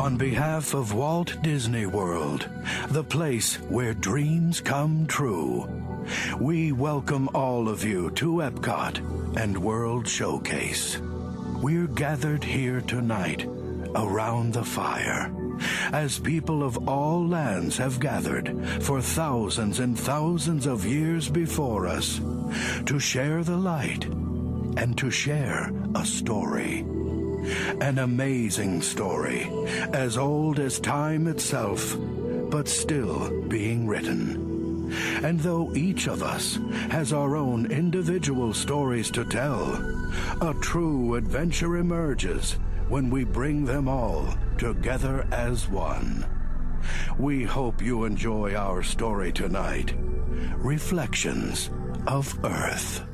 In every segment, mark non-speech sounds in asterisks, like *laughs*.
On behalf of Walt Disney World, the place where dreams come true, we welcome all of you to Epcot and World Showcase. We're gathered here tonight around the fire as people of all lands have gathered for thousands and thousands of years before us to share the light and to share a story. An amazing story, as old as time itself, but still being written. And though each of us has our own individual stories to tell, a true adventure emerges when we bring them all together as one. We hope you enjoy our story tonight Reflections of Earth.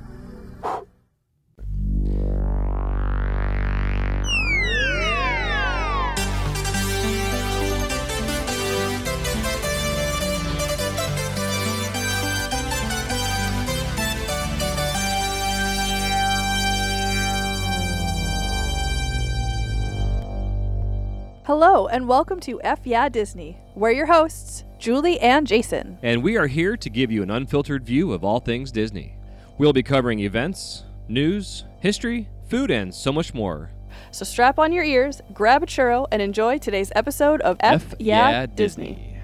Hello, and welcome to F Yeah Disney. We're your hosts, Julie and Jason. And we are here to give you an unfiltered view of all things Disney. We'll be covering events, news, history, food, and so much more. So strap on your ears, grab a churro, and enjoy today's episode of F, yeah, Disney.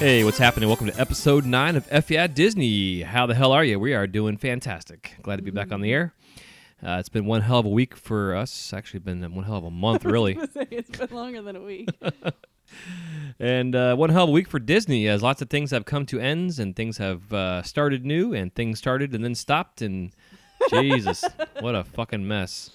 Hey, what's happening? Welcome to episode 9 of F Yeah Disney. How the hell are you? We are doing fantastic. Glad to be back on the air. Uh, it's been one hell of a week for us. Actually, been one hell of a month, *laughs* really. it's been longer than a week. *laughs* and uh, one hell of a week for Disney, as lots of things have come to ends and things have uh, started new and things started and then stopped. And Jesus, *laughs* what a fucking mess.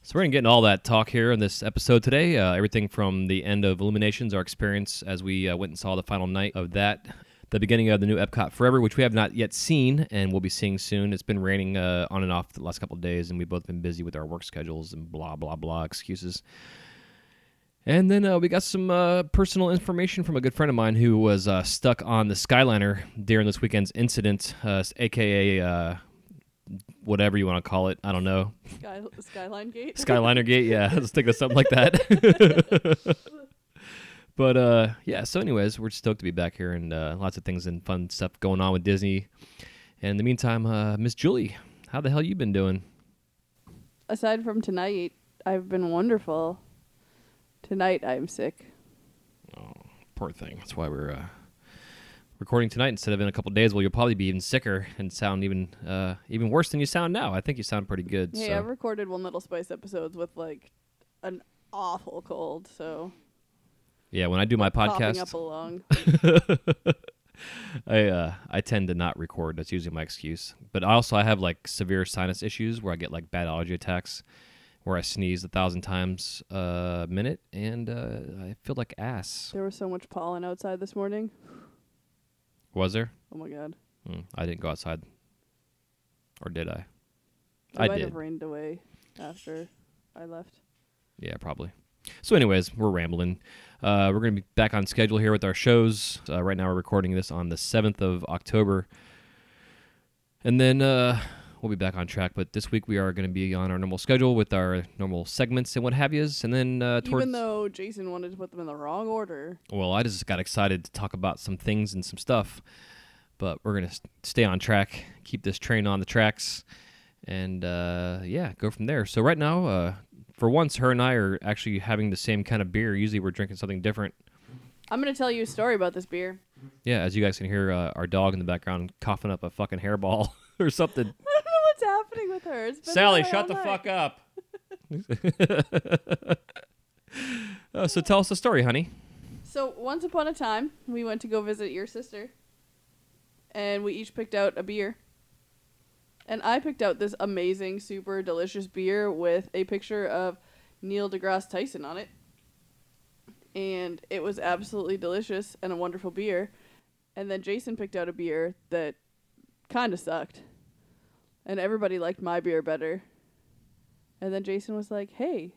So we're gonna get into all that talk here in this episode today. Uh, everything from the end of Illuminations, our experience as we uh, went and saw the final night of that, the beginning of the new Epcot Forever, which we have not yet seen and we'll be seeing soon. It's been raining uh, on and off the last couple of days, and we've both been busy with our work schedules and blah blah blah excuses. And then uh, we got some uh, personal information from a good friend of mine who was uh, stuck on the Skyliner during this weekend's incident, aka uh, whatever you want to call it. I don't know. Sky, Skyline Gate. Skyliner Gate. Yeah, *laughs* let's think of something like that. *laughs* but uh, yeah. So, anyways, we're stoked to be back here and uh, lots of things and fun stuff going on with Disney. And in the meantime, uh, Miss Julie, how the hell you been doing? Aside from tonight, I've been wonderful. Tonight, I'm sick. Oh, poor thing. That's why we're uh, recording tonight instead of in a couple days. Well, you'll probably be even sicker and sound even uh, even worse than you sound now. I think you sound pretty good. Hey, so. I've recorded one Little Spice episodes with like an awful cold, so yeah. When I do my podcast, up along. *laughs* I uh, I tend to not record. That's usually my excuse. But also, I have like severe sinus issues where I get like bad allergy attacks, where I sneeze a thousand times a minute, and uh, I feel like ass. There was so much pollen outside this morning. Was there? Oh my god. Mm, I didn't go outside. Or did I? It I might did. have rained away after I left. Yeah, probably. So, anyways, we're rambling. Uh, we're going to be back on schedule here with our shows. Uh, right now, we're recording this on the 7th of October. And then uh, we'll be back on track. But this week, we are going to be on our normal schedule with our normal segments and what have yous. And then, uh, towards. Even though Jason wanted to put them in the wrong order. Well, I just got excited to talk about some things and some stuff. But we're going to stay on track, keep this train on the tracks, and uh, yeah, go from there. So, right now, uh, for once, her and I are actually having the same kind of beer. Usually, we're drinking something different. I'm going to tell you a story about this beer. Yeah, as you guys can hear, uh, our dog in the background coughing up a fucking hairball *laughs* or something. *laughs* I don't know what's happening with her. Sally, shut the night. fuck up. *laughs* Uh, so, tell us the story, honey. So once upon a time, we went to go visit your sister, and we each picked out a beer. And I picked out this amazing, super delicious beer with a picture of Neil deGrasse Tyson on it. And it was absolutely delicious and a wonderful beer. And then Jason picked out a beer that kind of sucked. And everybody liked my beer better. And then Jason was like, "Hey,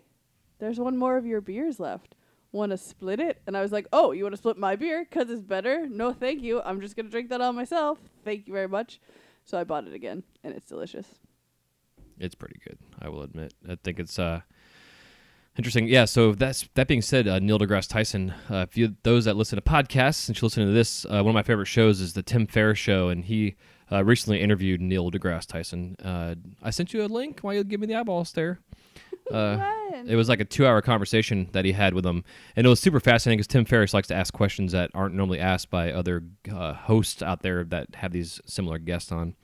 there's one more of your beers left. Want to split it?" And I was like, "Oh, you want to split my beer cuz it's better?" No, thank you. I'm just going to drink that all myself. Thank you very much. So I bought it again, and it's delicious. It's pretty good, I will admit. I think it's uh, interesting. Yeah. So that's that being said, uh, Neil deGrasse Tyson. Uh, if you those that listen to podcasts, since you listen to this, uh, one of my favorite shows is the Tim Ferriss Show, and he uh, recently interviewed Neil deGrasse Tyson. Uh, I sent you a link Why you give me the eyeball stare. *laughs* Uh, it was like a two-hour conversation that he had with him, and it was super fascinating because Tim Ferriss likes to ask questions that aren't normally asked by other uh, hosts out there that have these similar guests on.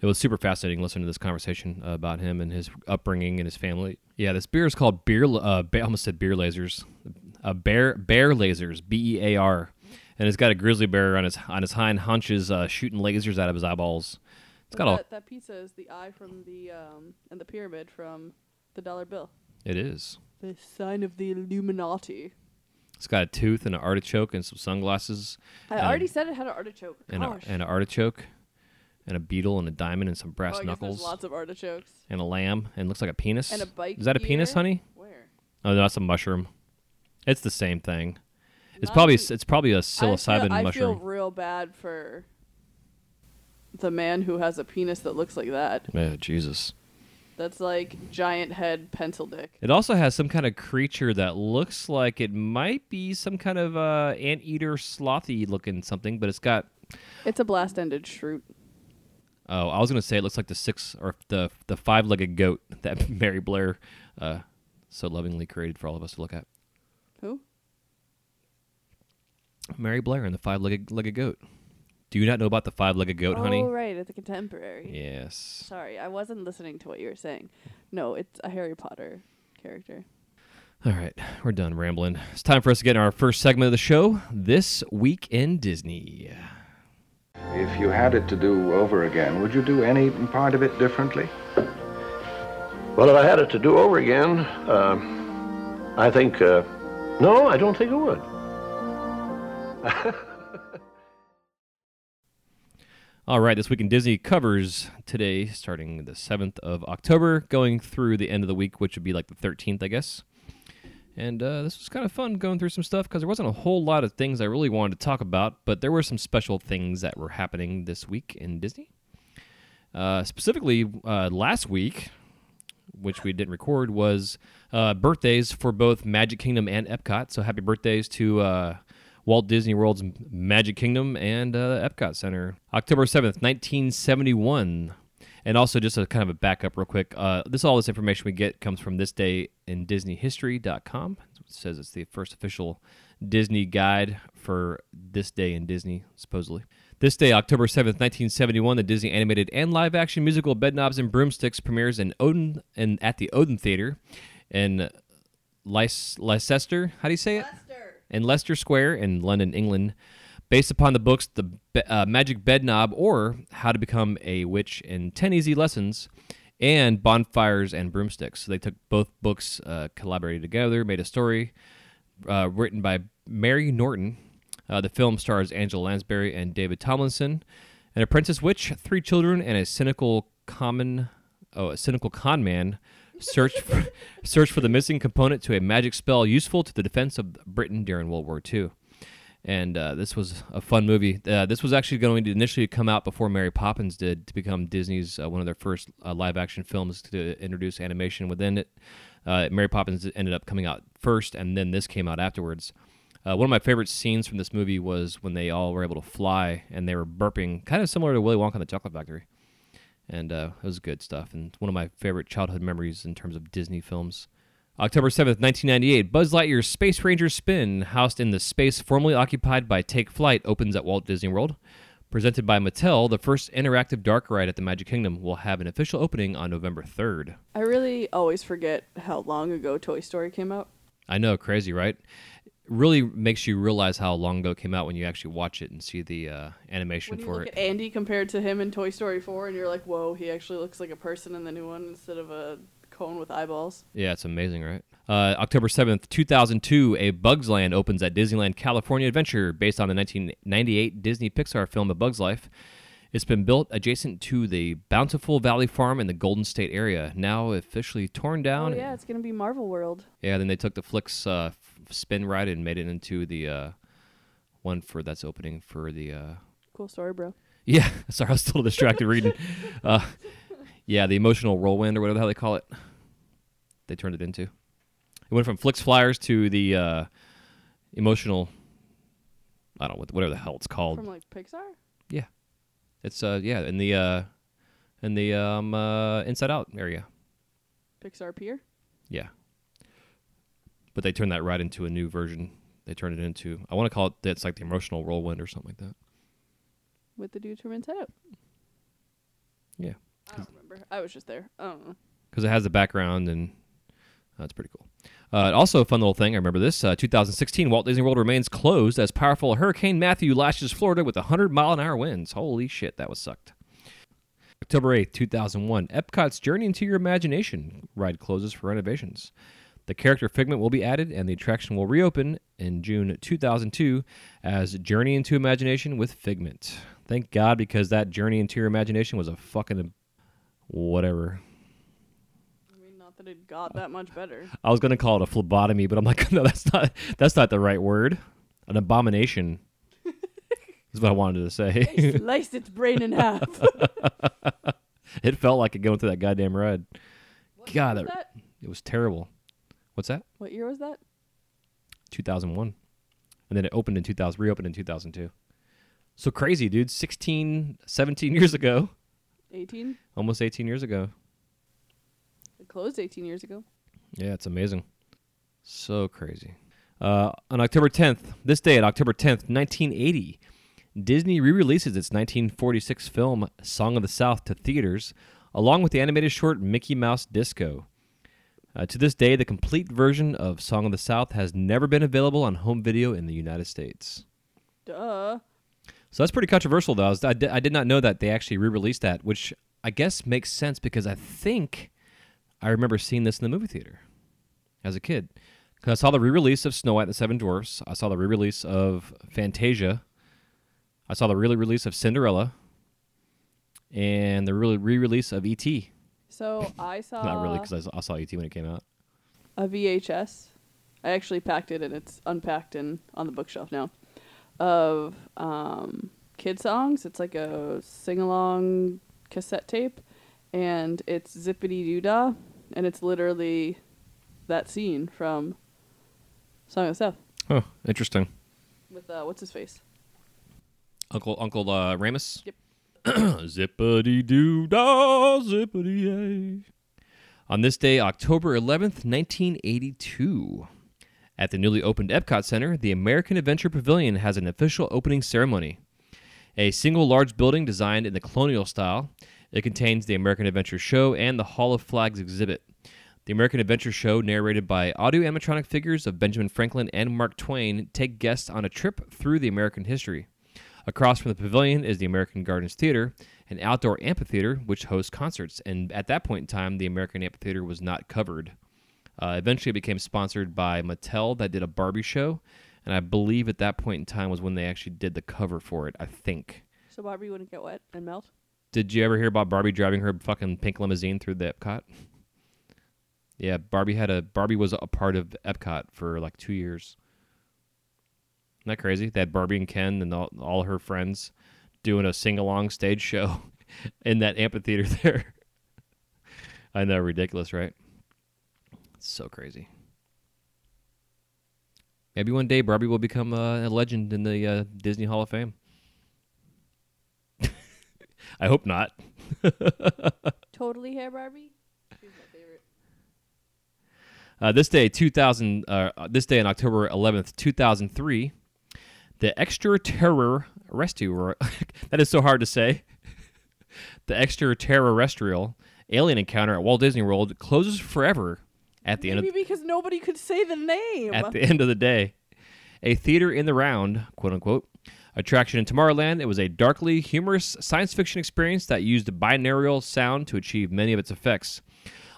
It was super fascinating listening to this conversation about him and his upbringing and his family. Yeah, this beer is called beer. Uh, I almost said beer lasers. Uh, bear bear lasers. B E A R, and it's got a grizzly bear on his on his hind haunches uh, shooting lasers out of his eyeballs. It's got Well, all. that, that pizza is the eye from the um and the pyramid from the dollar bill. It is. The sign of the Illuminati. It's got a tooth and an artichoke and some sunglasses I And a- already said it had an artichoke. and a, and an artichoke and a beetle and a diamond and some brass oh, I guess knuckles There's lots of artichokes. and a lamb and looks like a penis. And a bike Is that a penis, honey? Where? Oh, no, that's a mushroom. It's the same thing. It's Not probably it's probably a I psilocybin feel, I mushroom. feel real bad for the man who has a penis that looks like that. Oh, Jesus. That's like giant head pencil dick. It also has some kind of creature that looks like it might be some kind of uh, anteater slothy looking something, but it's got. It's a blast ended skrewt. Oh, I was gonna say it looks like the six or the the five legged goat *laughs* that Mary Blair uh, so lovingly created for all of us to look at. Who? Mary Blair and the five legged legged goat. Do you not know about the five legged goat, honey? Oh, right. It's a contemporary. Yes. Sorry, I wasn't listening to what you were saying. No, it's a Harry Potter character. All right, we're done rambling. It's time for us to get in our first segment of the show. This week in Disney. If you had it to do over again, would you do any part of it differently? Well, if I had it to do over again, uh, I think, uh, no, I don't think I would. *laughs* All right, this week in Disney covers today, starting the 7th of October, going through the end of the week, which would be like the 13th, I guess. And uh, this was kind of fun going through some stuff because there wasn't a whole lot of things I really wanted to talk about, but there were some special things that were happening this week in Disney. Uh, specifically, uh, last week, which we didn't record, was uh, birthdays for both Magic Kingdom and Epcot. So happy birthdays to uh, Walt Disney World's Magic Kingdom and uh, Epcot Center. October 7th, 1971. And also, just a kind of a backup, real quick. Uh, this all this information we get comes from this day in DisneyHistory.com. It says it's the first official Disney guide for this day in Disney, supposedly. This day, October 7th, 1971, the Disney animated and live action musical Bedknobs and Broomsticks premieres in Odeon and at the Odeon Theater in Leic- Leicester. How do you say it? In Leicester Square in London, England, based upon the books The uh, Magic Bedknob or How to Become a Witch in 10 Easy Lessons and Bonfires and Broomsticks. So they took both books, uh, collaborated together, made a story uh, written by Mary Norton. Uh, the film stars Angela Lansbury and David Tomlinson. An apprentice witch, three children, and a cynical common, oh, a cynical con man search for, search for the missing component to a magic spell useful to the defense of Britain during World War II. And uh, this was a fun movie. Uh, this was actually going to initially come out before Mary Poppins did to become Disney's uh, one of their first uh, live action films to introduce animation within it. Uh, Mary Poppins ended up coming out first, and then this came out afterwards. Uh, one of my favorite scenes from this movie was when they all were able to fly and they were burping, kind of similar to Willy Wonka and the Chocolate Factory and uh, it was good stuff and one of my favorite childhood memories in terms of Disney films. October 7th, 1998, Buzz Lightyear's Space Ranger spin, housed in the space formerly occupied by Take Flight, opens at Walt Disney World. Presented by Mattel, the first interactive dark ride at the Magic Kingdom will have an official opening on November 3rd. I really always forget how long ago Toy Story came out. I know, crazy, right? Really makes you realize how long ago it came out when you actually watch it and see the uh, animation for look it. at Andy compared to him in Toy Story 4, and you're like, whoa, he actually looks like a person in the new one instead of a cone with eyeballs. Yeah, it's amazing, right? Uh, October 7th, 2002, A Bug's Land opens at Disneyland California Adventure based on the 1998 Disney Pixar film A Bug's Life. It's been built adjacent to the Bountiful Valley Farm in the Golden State area, now officially torn Oh down. yeah, it's gonna be Marvel World. Yeah, then they took the Flik's uh, f- spin ride and made it into the uh, one for that's opening for the. Uh, Cool story, bro. *laughs* yeah, sorry, I was still distracted reading. *laughs* Uh, yeah, the emotional whirlwind or whatever the hell they call it. They turned it into. It went from Flik's Flyers to the uh, emotional. I don't know what whatever the hell it's called. From like Pixar. It's uh yeah in the uh in the um uh Inside Out area. Pixar Pier. Yeah. But they turned that right into a new version. They turned it into I want to call it it's like the emotional whirlwind or something like that. with the dude from Inside Out. Yeah. I don't remember. I was just there. I don't know. Because it has the background and that's pretty cool. Uh, also, a fun little thing. I remember this. Uh, 2016, Walt Disney World remains closed as powerful Hurricane Matthew lashes Florida with 100 mile an hour winds. Holy shit, that was sucked. October 8th, 2001, Epcot's Journey into Your Imagination ride closes for renovations. The character Figment will be added, and the attraction will reopen in June 2002 as Journey into Imagination with Figment. Thank God, because that Journey into Your Imagination was a fucking whatever. I mean, not that it got that much better. I was gonna call it a phlebotomy, but I'm like, *laughs* no, that's not that's not the right word. An abomination *laughs* is what I wanted to say. Sliced its brain in half. *laughs* it felt like it going through that goddamn ride. God, that, that? it was terrible. What's that? What year was that? 2001, and then it opened in 2000, reopened in 2002. So crazy, dude. 16, 17 years ago, 18. almost 18 years ago. Closed 18 years ago. Yeah, it's amazing. So crazy. Uh, on October 10th, this day on October 10th, 1980, Disney re releases its 1946 film Song of the South to theaters, along with the animated short Mickey Mouse Disco. Uh, to this day, the complete version of Song of the South has never been available on home video in the United States. Duh. So that's pretty controversial, though. I, was, I, did, I did not know that they actually re released that, which I guess makes sense because I think I remember seeing this in the movie theater as a kid. Because I saw the re release of Snow White and the Seven Dwarfs, I saw the re release of Fantasia, I saw the re release of Cinderella, and the re release of E.T. So I saw *laughs* Not really, because I, saw- I saw E.T. when it came out. a VHS. I actually packed it and it's unpacked and on the bookshelf now. Of um, kid songs. It's like a sing along cassette tape, and it's Zippity Doo Dah, and it's literally that scene from Song of the South Huh, interesting. with uh, what's his face? Uncle Uncle uh, Remus. Yep. *clears throat* zippity doo dah, zippity yay. On this day, October 11th, 1982, at the newly opened Epcot Center, the American Adventure Pavilion has an official opening ceremony. A single large building designed in the colonial style, it contains the American Adventure Show and the Hall of Flags exhibit. The American Adventure Show, narrated by audio animatronic figures of Benjamin Franklin and Mark Twain, take guests on a trip through the American history. Across from the pavilion is the American Gardens Theater, an outdoor amphitheater which hosts concerts. And at that point in time, the American Amphitheater was not covered. Uh, eventually, it became sponsored by Mattel that did a Barbie show. And I believe at that point in time was when they actually did the cover for it, I think. So Barbie wouldn't get wet and melt. Did you ever hear about Barbie driving her fucking pink limousine through the Epcot? Yeah, Barbie had a Barbie was a part of Epcot for like two years. Isn't that crazy? Had Barbie and Ken and all, all her friends doing a sing along stage show *laughs* in that amphitheater *laughs* there. I know, ridiculous, right? It's so crazy. Maybe one day Barbie will become uh, a legend in the uh, Disney Hall of Fame. I hope not. *laughs* Totally hair Barbie. She's my favorite. Uh, this day, 2000, uh, this day on October 11th, 2003, the Extra Terror Rescue, *laughs* that is so hard to say. *laughs* the Extra Terrestrial alien encounter at Walt Disney World closes forever at the end of Maybe because nobody could say the name. at the end of the day. A theater in the round, quote unquote, attraction in Tomorrowland. It was a darkly humorous science fiction experience that used binaural sound to achieve many of its effects.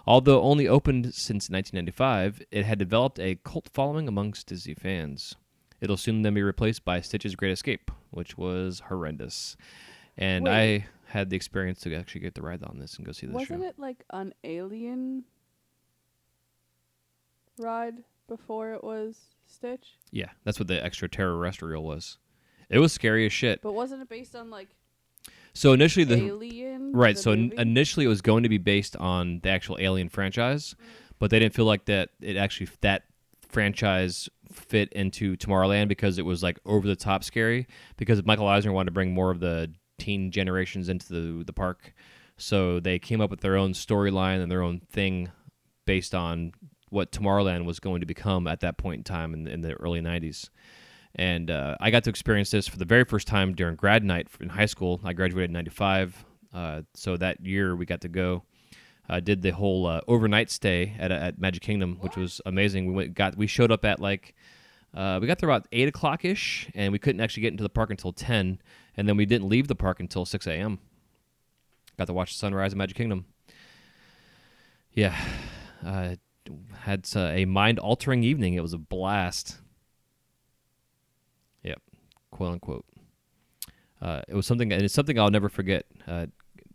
Although only opened since 1995, it had developed a cult following amongst Disney fans. It'll soon then be replaced by Stitch's Great Escape, which was horrendous. and Wait. I had the experience to actually get the ride on this and go see the show. Wasn't show. it like an alien ride before it was Stitch? Yeah, that's what the extraterrestrial was. It was scary as shit. But wasn't it based on like So initially the Alien? right, the so in- movie? initially it was going to be based on the actual Alien franchise, mm. but they didn't feel like that it actually that franchise fit into Tomorrowland because it was like over the top scary because Michael Eisner wanted to bring more of the teen generations into the the park. So they came up with their own storyline and their own thing based on what Tomorrowland was going to become at that point in time in, in the early 90s. And uh, I got to experience this for the very first time during grad night in high school. I graduated in 95. Uh, so that year we got to go. I did the whole uh, overnight stay at, at Magic Kingdom, which was amazing. We went, got we showed up at like uh, we got there about eight o'clock ish, and we couldn't actually get into the park until ten, and then we didn't leave the park until six a.m. Got to watch the sunrise at Magic Kingdom. Yeah, *sighs* uh, had uh, a mind altering evening. It was a blast. Quote unquote. Uh, it was something, and it's something I'll never forget. Uh,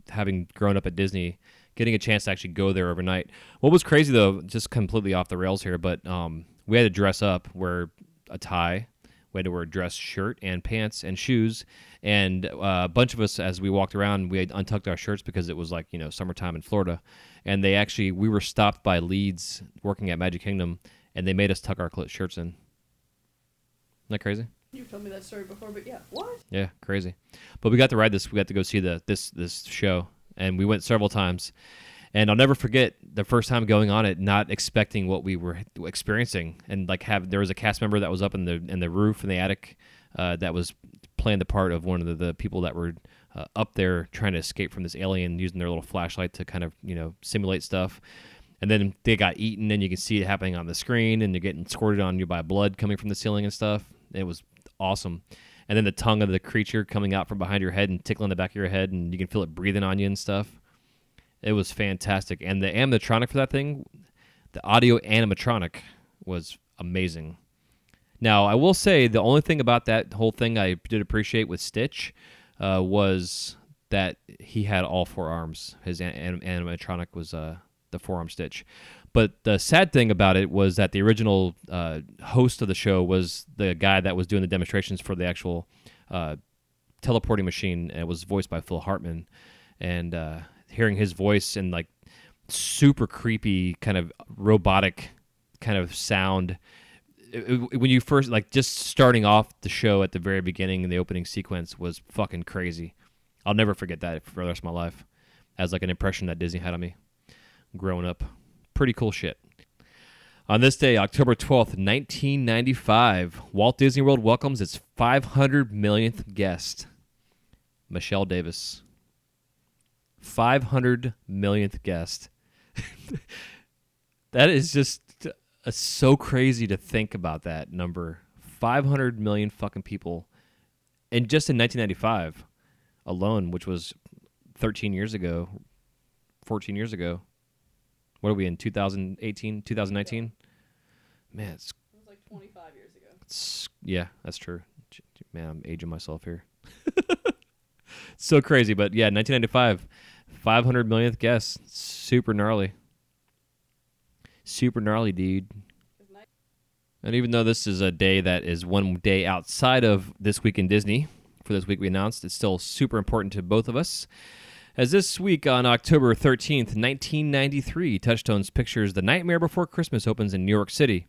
having grown up at Disney, getting a chance to actually go there overnight. What was crazy though, just completely off the rails here, but um, we had to dress up, wear a tie, we had to wear a dress shirt and pants and shoes, and uh, a bunch of us as we walked around, we had untucked our shirts because it was like you know summertime in Florida, and they actually we were stopped by leads working at Magic Kingdom, and they made us tuck our shirts in. Isn't that crazy? You've told me that story before, but yeah. What? Yeah, crazy. But we got to ride this. We got to go see the this this show, and we went several times. And I'll never forget the first time going on it, not expecting what we were experiencing, and like have there was a cast member that was up in the in the roof in the attic uh, that was playing the part of one of the, the people that were uh, up there trying to escape from this alien using their little flashlight to kind of you know simulate stuff. And then they got eaten, and you can see it happening on the screen, and they're getting squirted on you by blood coming from the ceiling and stuff. It was awesome. And then the tongue of the creature coming out from behind your head and tickling the back of your head, and you can feel it breathing on you and stuff. It was fantastic. And the animatronic for that thing, the audio animatronic was amazing. Now, I will say the only thing about that whole thing I did appreciate with Stitch uh, was that he had all four arms. His an- anim- animatronic was uh, the forearm Stitch. But the sad thing about it was that the original uh, host of the show was the guy that was doing the demonstrations for the actual uh, teleporting machine, and it was voiced by Phil Hartman. And uh, hearing his voice and like super creepy, kind of robotic kind of sound. when you first like just starting off the show at the very beginning in the opening sequence was fucking crazy. I'll never forget that for the rest of my life as like an impression that Disney had on me growing up. Pretty cool shit. On this day, October 12th, 1995, Walt Disney World welcomes its 500 millionth guest, Michelle Davis. 500 millionth guest. *laughs* that is just uh, so crazy to think about that number. 500 million fucking people. And just in 1995 alone, which was 13 years ago, 14 years ago. What are we in 2018, 2019? Man, it's, It was like 25 years ago. it's yeah, that's true. Man, I'm aging myself here. *laughs* so crazy, but yeah, 1995, 500 millionth guest, super gnarly, super gnarly, dude. And even though this is a day that is one day outside of this week in Disney, for this week we announced, it's still super important to both of us. As this week on October 13th, 1993, Touchstones Pictures' The Nightmare Before Christmas opens in New York City.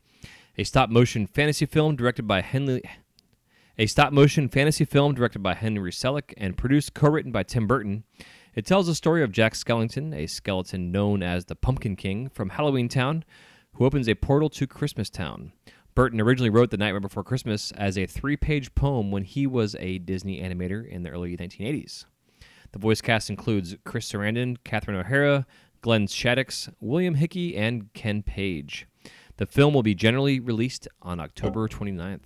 A stop motion fantasy film directed by Henry a stop motion fantasy film directed by Henry Selick and produced co-written by Tim Burton. It tells the story of Jack Skellington, a skeleton known as the Pumpkin King from Halloween Town, who opens a portal to Christmas Town. Burton originally wrote The Nightmare Before Christmas as a three-page poem when he was a Disney animator in the early 1980s. The voice cast includes Chris Sarandon, Catherine O'Hara, Glenn Shadix, William Hickey, and Ken Page. The film will be generally released on October 29th.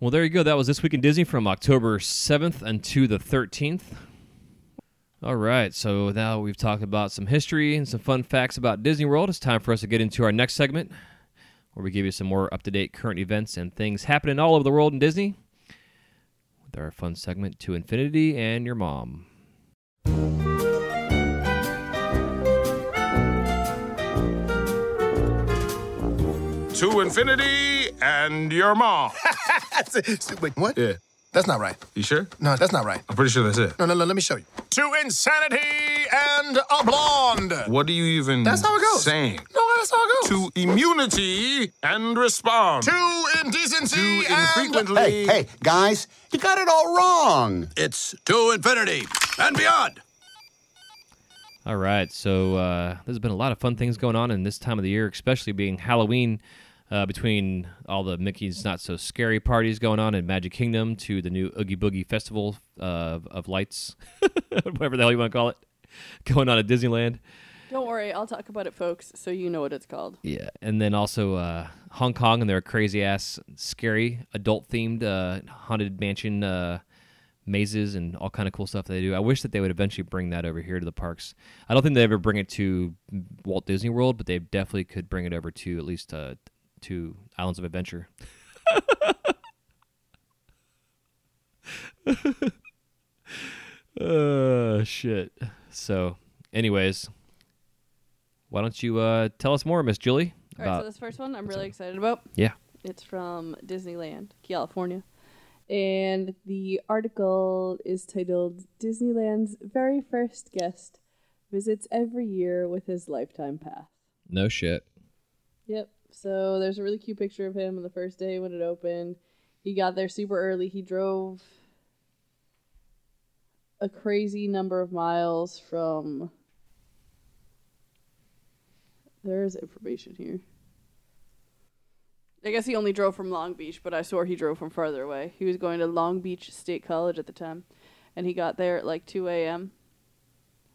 Well, there you go. That was This Week in Disney from October 7th until the 13th. All right, so now we've talked about some history and some fun facts about Disney World. It's time for us to get into our next segment where we give you some more up to date current events and things happening all over the world in Disney. With our fun segment to infinity and your mom. To infinity and your mom. *laughs* Wait, what? Yeah. That's not right. You sure? No, that's not right. I'm pretty sure that's it. No, no, no, let me show you. To insanity and a blonde. What do you even That's how it goes. saying? No, that's how it goes. To immunity and respond. To indecency To and... infrequently. Hey, hey, guys, you got it all wrong. It's to infinity and beyond. All right, so uh, there's been a lot of fun things going on in this time of the year, especially being Halloween. Uh, between all the Mickey's Not So Scary parties going on in Magic Kingdom to the new Oogie Boogie Festival uh, of, of Lights, *laughs* whatever the hell you want to call it, *laughs* going on at Disneyland. Don't worry, I'll talk about it, folks, so you know what it's called. Yeah, and then also uh, Hong Kong and their crazy ass, scary, adult themed uh, haunted mansion uh, mazes and all kind of cool stuff they do. I wish that they would eventually bring that over here to the parks. I don't think they ever bring it to Walt Disney World, but they definitely could bring it over to at least uh, to Islands of Adventure. *laughs* uh shit. So, anyways, why don't you uh tell us more, Miss Julie? All right, so this first one I'm really excited about. yeah. It's from Disneyland, California. And the article is titled Disneyland's very first guest visits every year with his lifetime pass. No shit. Yep. So there's a really cute picture of him on the first day when it opened. He got there super early. He drove a crazy number of miles from. There's information here. I guess he only drove from Long Beach, but I swore he drove from farther away. He was going to Long Beach State College at the time, and he got there at like 2 a.m.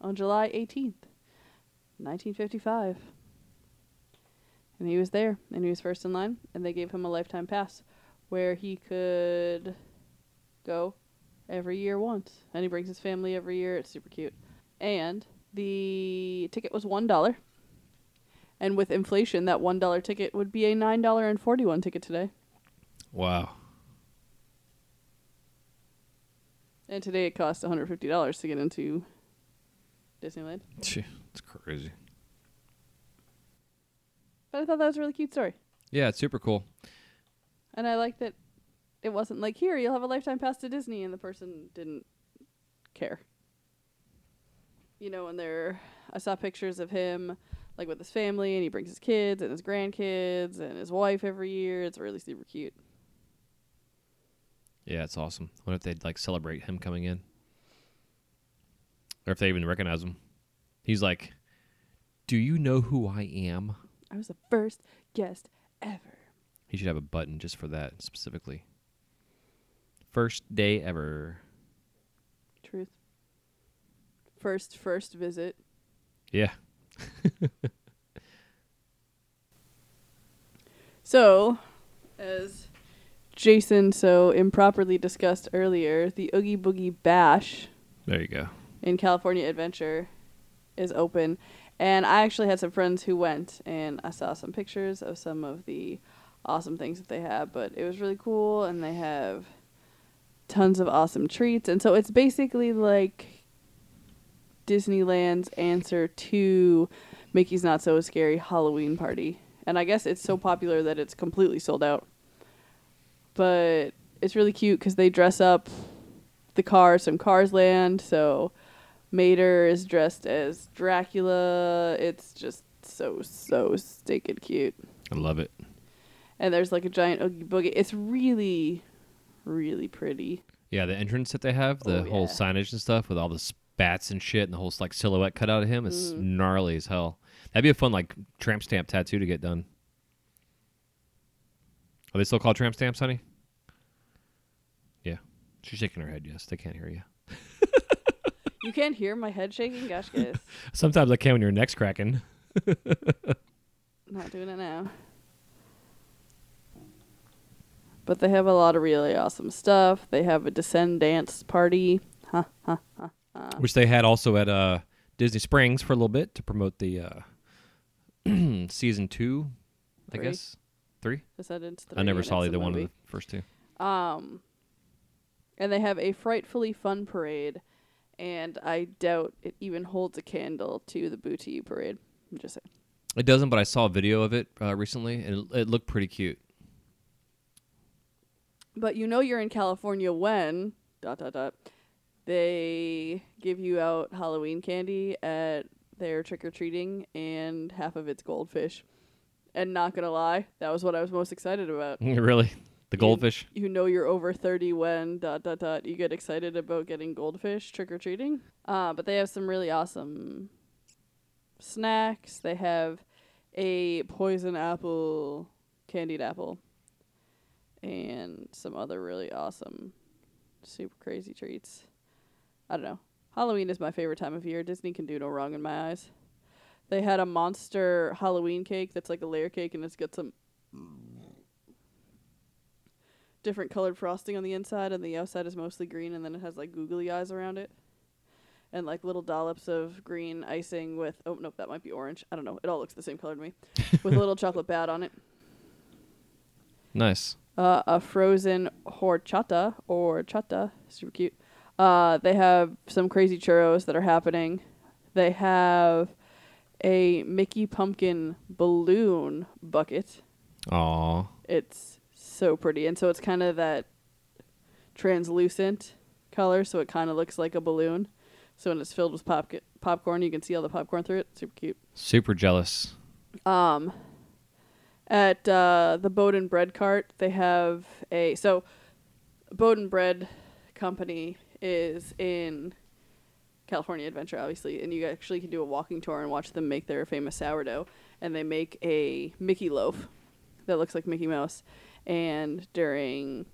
on July 18th, 1955. And he was there, and he was first in line, and they gave him a lifetime pass where he could go every year once. And he brings his family every year. It's super cute. And the ticket was $1. And with inflation, that $1 ticket would be a $9.41 ticket today. Wow. And today it costs $150 to get into Disneyland. It's crazy. But I thought that was a really cute story. Yeah, it's super cool. And I like that it wasn't like, here, you'll have a lifetime pass to Disney, and the person didn't care. You know, when they're, I saw pictures of him, like with his family, and he brings his kids and his grandkids and his wife every year. It's really super cute. Yeah, it's awesome. What if they'd like celebrate him coming in? Or if they even recognize him. He's like, Do you know who I am? I was the first guest ever. He should have a button just for that specifically. First day ever. Truth. First, first visit. Yeah. *laughs* So, as Jason so improperly discussed earlier, the Oogie Boogie Bash There you go. in California Adventure is open. And I actually had some friends who went, and I saw some pictures of some of the awesome things that they have. But it was really cool, and they have tons of awesome treats. And so it's basically like Disneyland's answer to Mickey's Not So Scary Halloween Party. And I guess it's so popular that it's completely sold out. But it's really cute because they dress up the cars from Cars Land. So Mater is dressed as Dracula. It's just so, so stinking cute. I love it. And there's like a giant Oogie Boogie. It's really, really pretty. Yeah, the entrance that they have, the Oh, whole yeah. signage and stuff with all the spats and shit and the whole like silhouette cut out of him is Mm-hmm. gnarly as hell. That'd be a fun like tramp stamp tattoo to get done. Are they still called tramp stamps, honey? Yeah. She's shaking her head, yes. They can't hear you. *laughs* You can't hear my head shaking? Gosh, guys. *laughs* Sometimes I can when your neck's cracking. Not doing it now. But they have a lot of really awesome stuff. They have a descend dance party. Huh, huh, huh. Which they had also at uh, Disney Springs for a little bit to promote the uh, *clears throat* season two, I guess. Three? Descendants. I never three, saw and it's either one of the first two. Um, And they have a frightfully fun parade, and I doubt it even holds a candle to the Boo to You parade. I'm just saying. It doesn't, but I saw a video of it uh, recently, and it, it looked pretty cute. But you know you're in California when dot dot dot they give you out Halloween candy at their trick or treating, and half of it's goldfish. And not gonna lie, that was what I was most excited about. *laughs* really, the goldfish. You know you're over thirty when dot dot dot you get excited about getting goldfish trick or treating. Uh, but they have some really awesome snacks. They have a poison apple, candied apple, and some other really awesome, super crazy treats. I don't know. Halloween is my favorite time of year. Disney can do no wrong in my eyes. They had a monster Halloween cake that's like a layer cake and it's got some different colored frosting on the inside and the outside is mostly green and then it has like googly eyes around it. And like little dollops of green icing with oh nope, that might be orange. I don't know. It all looks the same color to me. with a little chocolate bat on it. Nice. Uh, a frozen horchata or chata, super cute. Uh, they have some crazy churros that are happening. They have a Mickey Pumpkin balloon bucket. Aw. It's so pretty. And so it's kind of that translucent color, so it kind of looks like a balloon. So when it's filled with pop- popcorn, you can see all the popcorn through it. Super cute. Super jealous. Um, at uh, the Boudin Bread Cart, they have a so Boudin Bread Company is in California Adventure, obviously, and you actually can do a walking tour and watch them make their famous sourdough. And they make a Mickey loaf that looks like Mickey Mouse. And during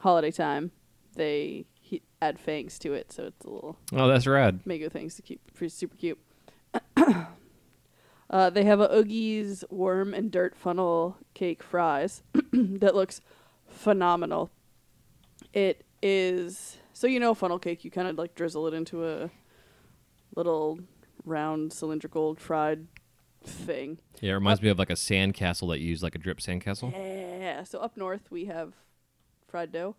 holiday time, they he- add fangs to it, so it's a little Oh, that's rad. mango things to keep pretty super cute. *coughs* uh, they have a Oogie's worm and dirt funnel cake fries *coughs* that looks phenomenal. It is so you know funnel cake. You kind of like drizzle it into a little round cylindrical fried thing. Yeah, it reminds me of like a sand castle that you use like a drip sand castle. Yeah. So up north we have fried dough.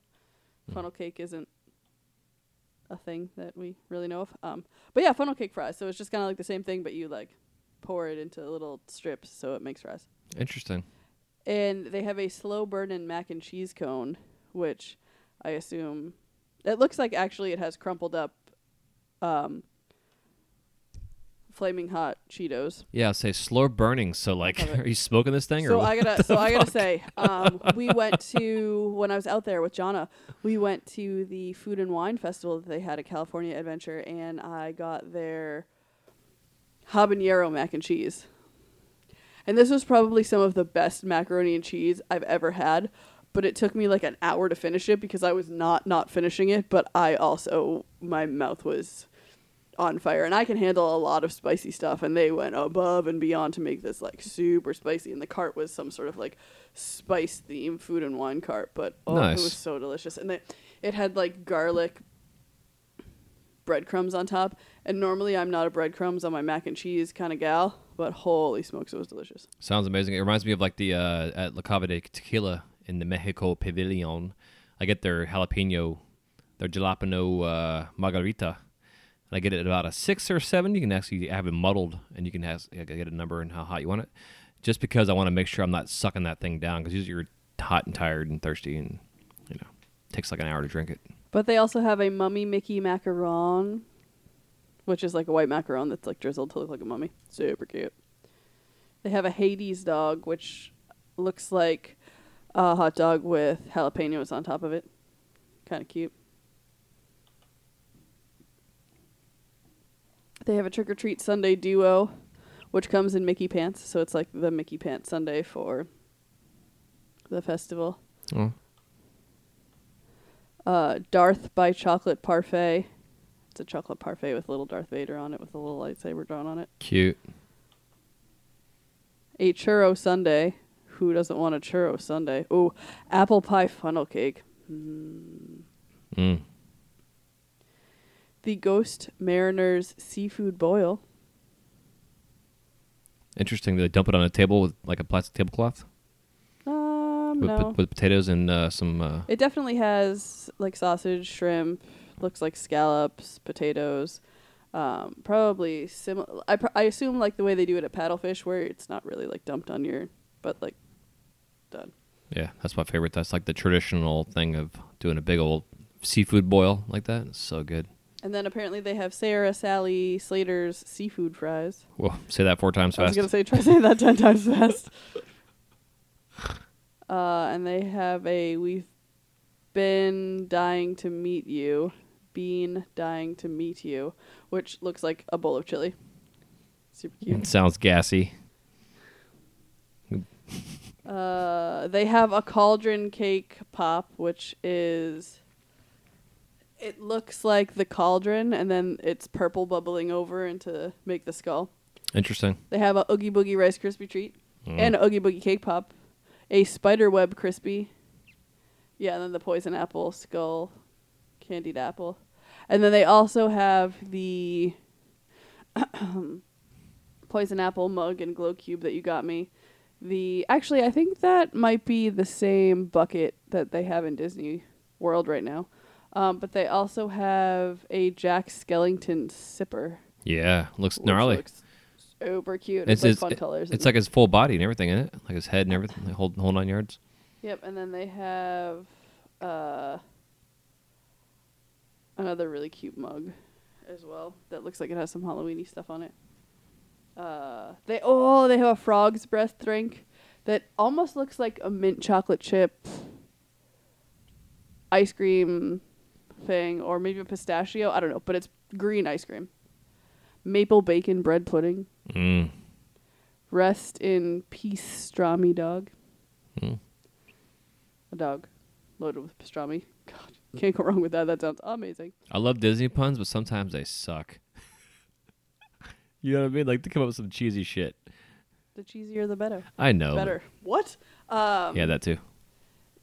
Funnel cake isn't a thing that we really know of. Um, but yeah, funnel cake fries. So it's just kind of like the same thing, but you like pour it into little strips so it makes fries. Interesting. And they have a slow burning mac and cheese cone, which I assume it looks like actually it has crumpled up um, flaming hot Cheetos. Yeah, say slow burning. So like, *laughs* are you smoking this thing? So or I gotta, *laughs* so I gotta say, um, we went to when I was out there with Jana, We went to the food and wine festival that they had at California Adventure, and I got their habanero mac and cheese. And this was probably some of the best macaroni and cheese I've ever had. But it took me like an hour to finish it because I was not not finishing it. But I also my mouth was on fire and I can handle a lot of spicy stuff and they went above and beyond to make this like super spicy and the cart was some sort of like spice themed food and wine cart but oh Nice. it was so delicious and they, it had like garlic breadcrumbs on top and normally I'm not a breadcrumbs on my mac and cheese kind of gal but holy smokes it was delicious Sounds amazing. It reminds me of like the uh, at La Cava de Tequila in the Mexico Pavilion. I get their jalapeno, their jalapeno uh, margarita. And I get it about a six or seven. You can actually have it muddled, and you can have, get a number and how hot you want it. Just because I want to make sure I'm not sucking that thing down, because usually you're hot and tired and thirsty, and you know, takes like an hour to drink it. but they also have a mummy Mickey macaron which is like a white macaron that's like drizzled to look like a mummy super cute they have a Hades dog which looks like a hot dog with jalapenos on top of it kind of cute They have a trick or treat sundae duo, which comes in Mickey pants. So it's like the Mickey pants sundae for the festival. Oh. Uh, Darth by Chocolate Parfait. It's a chocolate parfait with little Darth Vader on it with a little lightsaber drawn on it. Cute. A churro sundae. Who doesn't want a churro sundae? Ooh, apple pie funnel cake. Mm. Mm. The Ghost Mariners seafood boil. Interesting. They dump it on a table with like a plastic tablecloth. Uh, with, no. with potatoes and uh, some. Uh, It definitely has like sausage, shrimp, looks like scallops, potatoes. Um, probably similar. I, pr- I assume like the way they do it at Paddlefish, where it's not really like dumped on your, but like done. yeah, that's my favorite. That's like the traditional thing of doing a big old seafood boil like that. It's so good. And then apparently they have Sarah Sally Slater's seafood fries. Whoa, say that four times I was gonna say try saying that ten times fast. *laughs* Uh, and they have a we've been dying to meet you, been dying to meet you, which looks like a bowl of chili. Super It cute. sounds gassy. Uh, they have a cauldron cake pop, which is. It looks like the cauldron, and then it's purple bubbling over into make the skull. Interesting. They have a Oogie Boogie Rice Krispie treat Mm. and Oogie Boogie cake pop, a spider web crispy. Yeah, and then the poison apple skull, candied apple, and then they also have the *clears throat* poison apple mug and glow cube that you got me. The actually, I think that might be the same bucket that they have in Disney World right now. Um, but they also have a Jack Skellington sipper. Yeah, looks gnarly. looks super cute. It's It's, like fun it- colors. it's like his full body and everything in it, like his head and everything, the whole whole nine yards. Yep, and then they have uh, another really cute mug as well that looks like it has some Halloweeny stuff on it. Uh, they oh they have a frog's breath drink that almost looks like a mint chocolate chip ice cream thing or maybe a pistachio. I don't know, but it's green ice cream. Maple bacon bread pudding. Mm. Rest in peace, pastrami dog. Mm. A dog loaded with pastrami. God, can't go wrong with that. That sounds amazing. I love Disney puns, but sometimes they suck. You know what I mean? Like they come up with some cheesy shit. The cheesier, the better. I know. Better. What? Um, Yeah, that too.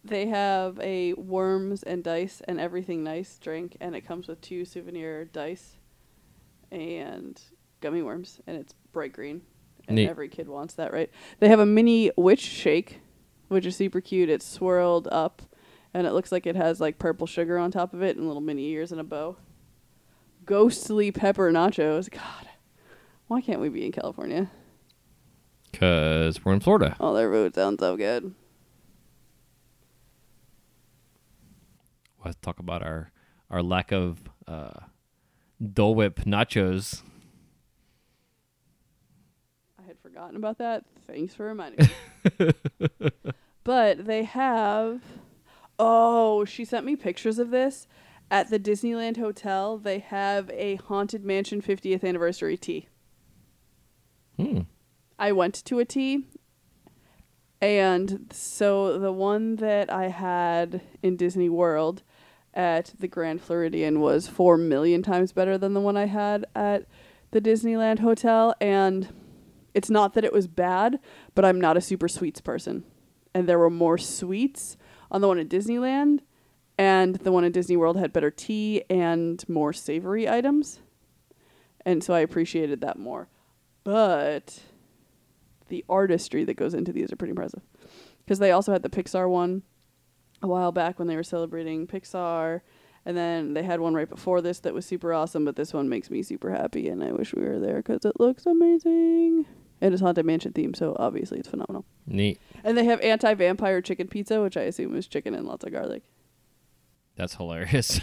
They have a worms and dice and everything nice drink, and it comes with two souvenir dice and gummy worms, and it's bright green. And Neat. every kid wants that, right? They have a mini witch shake, which is super cute. It's swirled up, and it looks like it has like purple sugar on top of it and little mini ears and a bow. Ghostly pepper nachos. God, why can't we be in California? Cause we're in Florida. Oh, their food sounds so good. Let's talk about our our lack of uh, Dole Whip nachos. I had forgotten about that. Thanks for reminding me. *laughs* but they have. Oh, she sent me pictures of this. At the Disneyland Hotel, they have a Haunted Mansion 50th anniversary tea. Hmm. I went to a tea, and so the one that I had in Disney World at the Grand Floridian was four million times better than the one I had at the Disneyland Hotel. And it's not that it was bad, but I'm not a super sweets person. And there were more sweets on the one at Disneyland, and the one at Disney World had better tea and more savory items. And so I appreciated that more. But the artistry that goes into these are pretty impressive. Because they also had the Pixar one a while back when they were celebrating Pixar. And then they had one right before this that was super awesome, but this one makes me super happy, and I wish we were there because it looks amazing. And it's Haunted Mansion theme, so obviously it's phenomenal. Neat. And they have anti vampire chicken pizza, which I assume is chicken and lots of garlic. That's hilarious.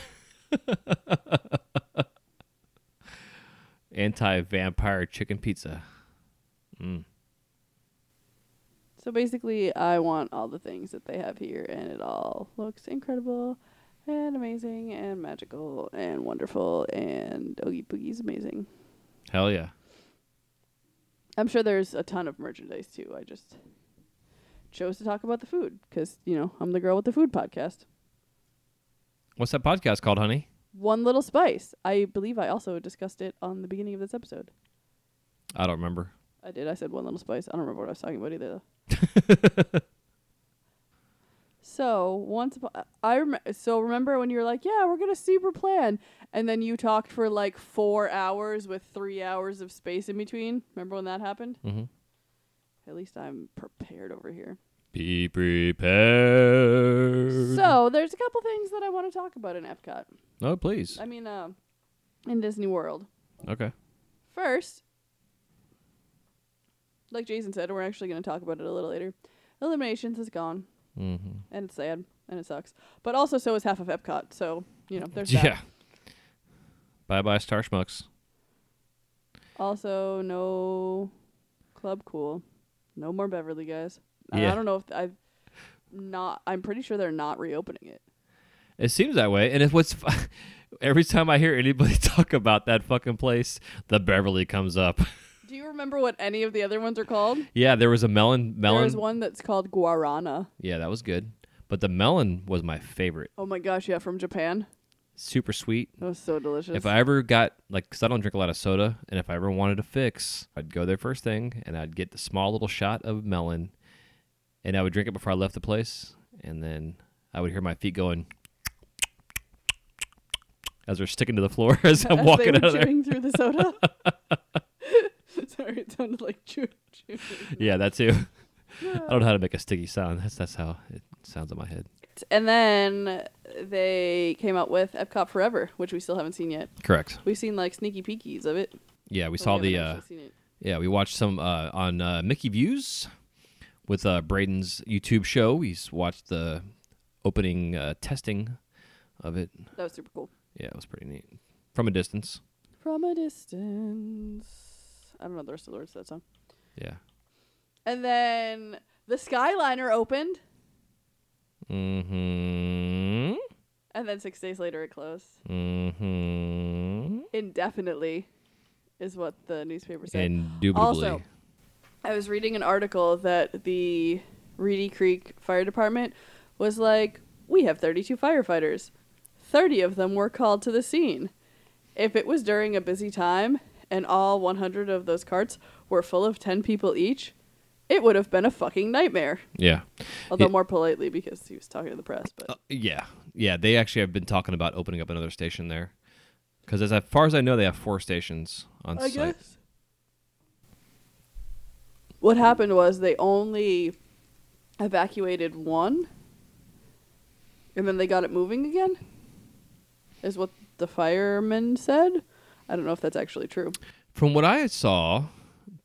*laughs* Anti vampire chicken pizza. Mm. So basically, I want all the things that they have here, and it all looks incredible and amazing and magical and wonderful, and Oogie Boogie's amazing. Hell yeah. I'm sure there's a ton of merchandise too. I just chose to talk about the food because, you know, I'm the girl with the food podcast. What's that podcast called, honey? One Little Spice. I believe I also discussed it on the beginning of this episode. I don't remember. I did. I said One Little Spice. I don't remember what I was talking about either. though. *laughs* so once upo- I rem- so remember when you were like, "Yeah, we're gonna super plan," and then you talked for like four hours with three hours of space in between. Remember when that happened? Mm-hmm. At least I'm prepared over here. Be prepared. So there's a couple things that I want to talk about in Epcot. oh, please. I mean, uh, in Disney World. Okay. First, like Jason said, we're actually going to talk about it a little later. Illuminations is gone, Mm-hmm. and it's sad, and it sucks. But also, so is half of Epcot. So you know, there's Yeah. that. Bye bye, Star Schmucks. Also, no Club Cool, no more Beverly guys. Yeah. I don't know if I've not. I'm pretty sure they're not reopening it. It seems that way. And if what's *laughs* every time I hear anybody *laughs* talk about that fucking place, the Beverly comes up. *laughs* Do you remember what any of the other ones are called? yeah, there was a melon. Melon. There's one that's called Guarana. Yeah, that was good. But the melon was my favorite. Oh my gosh, yeah, from Japan. Super sweet. That was so delicious. If I ever got like, cause I don't drink a lot of soda, and if I ever wanted a fix, I'd go there first thing, and I'd get the small little shot of melon, and I would drink it before I left the place, and then I would hear my feet going as they're sticking to the floor *laughs* as I'm As walking they out were of there. through the soda. *laughs* *laughs* Sorry, it sounded like chew. chew. Yeah, that too. I don't know how to make a sticky sound. That's that's how it sounds in my head. And then they came out with Epcot Forever, which we still haven't seen yet. Correct. We've seen like sneaky peekies of it. Yeah, we but saw haven't the. Uh, yeah, we watched some uh, on uh, Mickey Views with uh, Braden's YouTube show. He's watched the opening uh, testing of it. That was super cool. Yeah, it was pretty neat from a distance. From a distance. I don't know the rest of the words to that song. Yeah. And then the Skyliner opened, Mm-hmm. and then six days later it closed. Mm-hmm. Indefinitely, is what the newspaper said. Indubitably. Also, I was reading an article that the Reedy Creek Fire Department was like, we have 32 firefighters. 30 of them were called to the scene. If it was during a busy time and all 100 of those carts were full of 10 people each, it would have been a fucking nightmare. yeah. Although Yeah. more politely because he was talking to the press. But Uh, yeah, yeah. They actually have been talking about opening up another station there, because as far as I know, they have four stations on I site. guess. What happened was they only evacuated one, and then they got it moving again. Is what the firemen said. I don't know if that's actually true. From what I saw,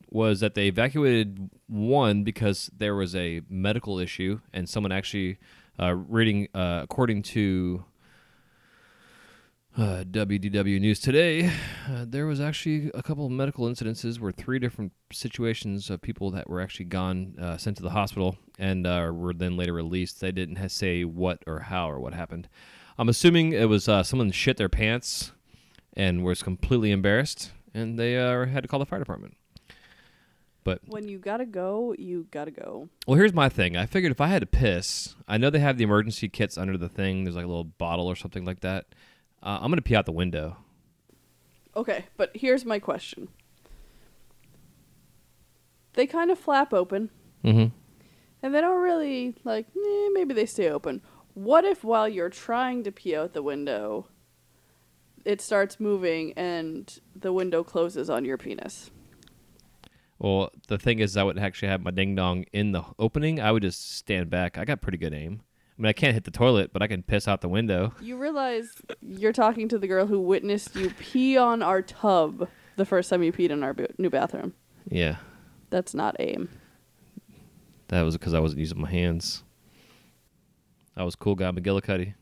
was that they evacuated one because there was a medical issue, and someone actually uh, reading uh, according to uh, WDW News today, uh, there was actually a couple of medical incidences where three different situations of people that were actually gone, uh, sent to the hospital, and uh, were then later released. They didn't ha- say what or how or what happened. I'm assuming it was uh, someone shit their pants and was completely embarrassed, and they uh, had to call the fire department. But When you gotta go, you gotta go. well, here's my thing. I figured if I had to piss, I know they have the emergency kits under the thing. There's like a little bottle or something like that. Uh, I'm gonna pee out the window. Okay, but here's my question. They kind of flap open, Mm-hmm. and they don't really like. Eh, maybe they stay open. What if while you're trying to pee out the window, it starts moving and the window closes on your penis? Well, the thing is, I would actually have my ding dong in the opening. I would just stand back. I got pretty good aim. I mean, I can't hit the toilet, but I can piss out the window. You realize you're talking to the girl who witnessed you pee on our tub the first time you peed in our bo- new bathroom. Yeah, That's not aim. that was because I wasn't using my hands. I was cool guy McGillicuddy.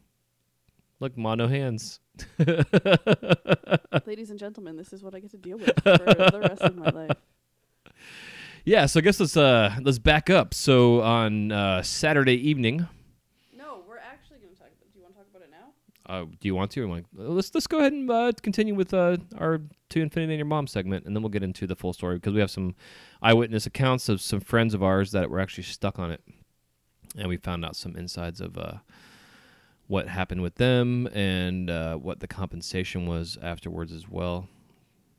Look, ma, no hands. *laughs* Ladies and gentlemen, this is what I get to deal with for the rest of my life. *laughs* Yeah, so I guess let's uh let's back up. So on uh, Saturday evening, No, we're actually going to talk about Do you want to talk about it now? Uh, do you want to? Or want let's let's go ahead and uh, continue with uh, our to infinity and your mom segment, and then we'll get into the full story because we have some eyewitness accounts of some friends of ours that were actually stuck on it, and we found out some insides of uh, what happened with them and uh, what the compensation was afterwards as well,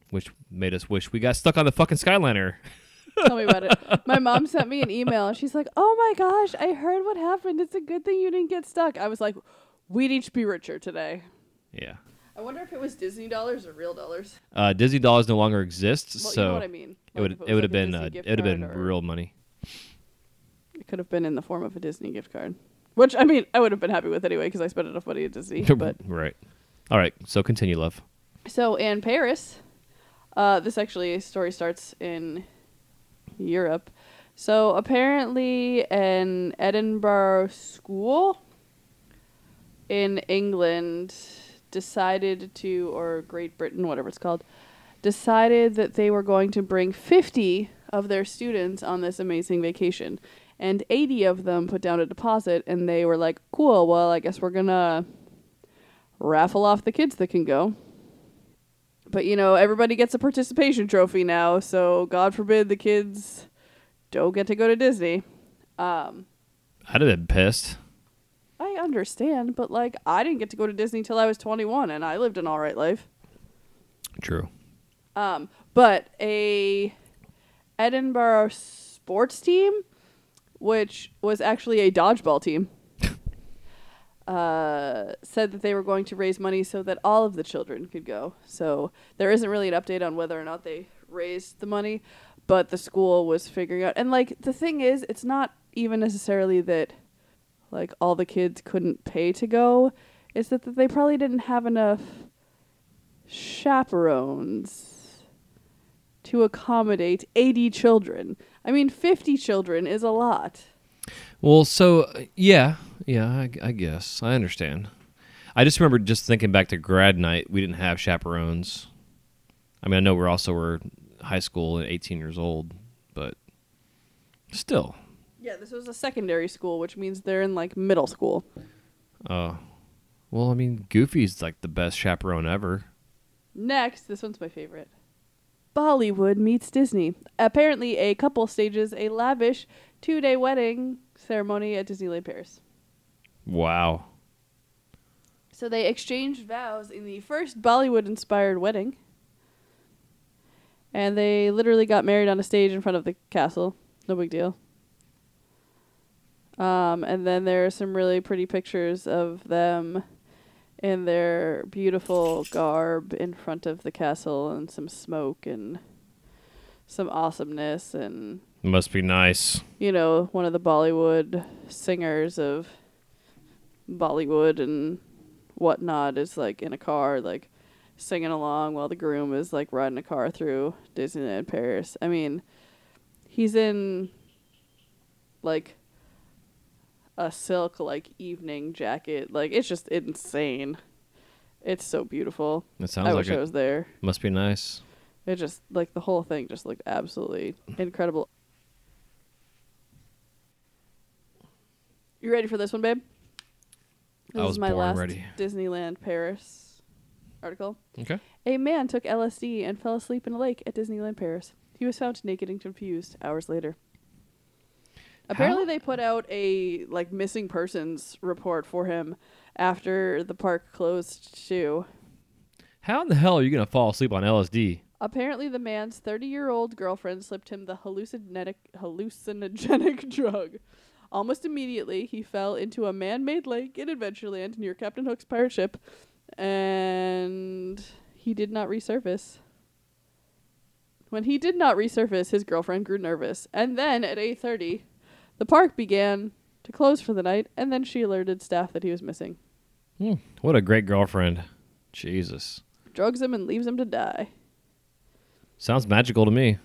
which made us wish we got stuck on the fucking Skyliner. *laughs* Tell me about it. My mom sent me an email she's like, "Oh my gosh, I heard what happened. It's a good thing you didn't get stuck." I was like, "We'd each be richer today." Yeah. I wonder if it was Disney dollars or real dollars. Uh, Disney dollars no longer exists, Well, you so know what I mean. it would it it would have like a been uh, it would have been or- real money. It could have been in the form of a Disney gift card, which I mean, I would have been happy with anyway because I spent enough money at Disney. *laughs* but right. All right. So continue, love. so in Paris, uh, this actually story starts in Europe. So apparently, an Edinburgh school in England decided to, or Great Britain, whatever it's called, decided that they were going to bring 50 of their students on this amazing vacation. And 80 of them put down a deposit, and they were like, cool, well, I guess we're gonna raffle off the kids that can go. But, you know, everybody gets a participation trophy now, so God forbid the kids don't get to go to Disney. Um, I'd have been pissed. I understand, but like I didn't get to go to Disney till I was 21 and I lived an all right life. True. Um, but a Edinburgh sports team, which was actually a dodgeball team, *laughs* uh, said that they were going to raise money so that all of the children could go. So there isn't really an update on whether or not they raised the money, but the school was figuring out. And like the thing is, it's not even necessarily that like all the kids couldn't pay to go. is that, that they probably didn't have enough chaperones to accommodate 80 children. I mean, 50 children is a lot. Well, so uh, yeah, yeah, I, I guess I understand. I just remember just thinking back to grad night. We didn't have chaperones. I mean, I know we're also were high school and 18 years old, but still. Yeah, this was a secondary school, which means they're in like middle school. Uh, well, I mean, Goofy's like the best chaperone ever. Next, this one's my favorite. Bollywood meets Disney. Apparently, a couple stages a lavish two day wedding ceremony at Disneyland Paris. Wow. So they exchanged vows in the first Bollywood inspired wedding. And they literally got married on a stage in front of the castle. No big deal. Um, and then there are some really pretty pictures of them in their beautiful garb in front of the castle and some smoke and some awesomeness and Must be nice. you know, one of the Bollywood singers of Bollywood and whatnot is like in a car, like singing along while the groom is like riding a car through Disneyland Paris. I mean, he's in like a silk like evening jacket. Like it's just insane. It's so beautiful. It sounds I like wish I it. was there. Must be nice. It just like the whole thing just looked absolutely incredible. You ready for this one, babe? This I was is my born last ready. Disneyland Paris article. Okay. A man took LSD and fell asleep in a lake at Disneyland Paris. He was found naked and confused hours later. Apparently, they put out a like missing persons report for him after the park closed too. How in the hell are you gonna fall asleep on LSD? Apparently, the man's 30 year old girlfriend slipped him the hallucinogenic, hallucinogenic *laughs* drug. Almost immediately, he fell into a man made lake in Adventureland near Captain Hook's pirate ship, and he did not resurface. When he did not resurface, his girlfriend grew nervous, and then at 8:30, the park began to close for the night, and then she alerted staff that he was missing. Hmm, what a great girlfriend. Jesus. Drugs him and leaves him to die. Sounds magical to me.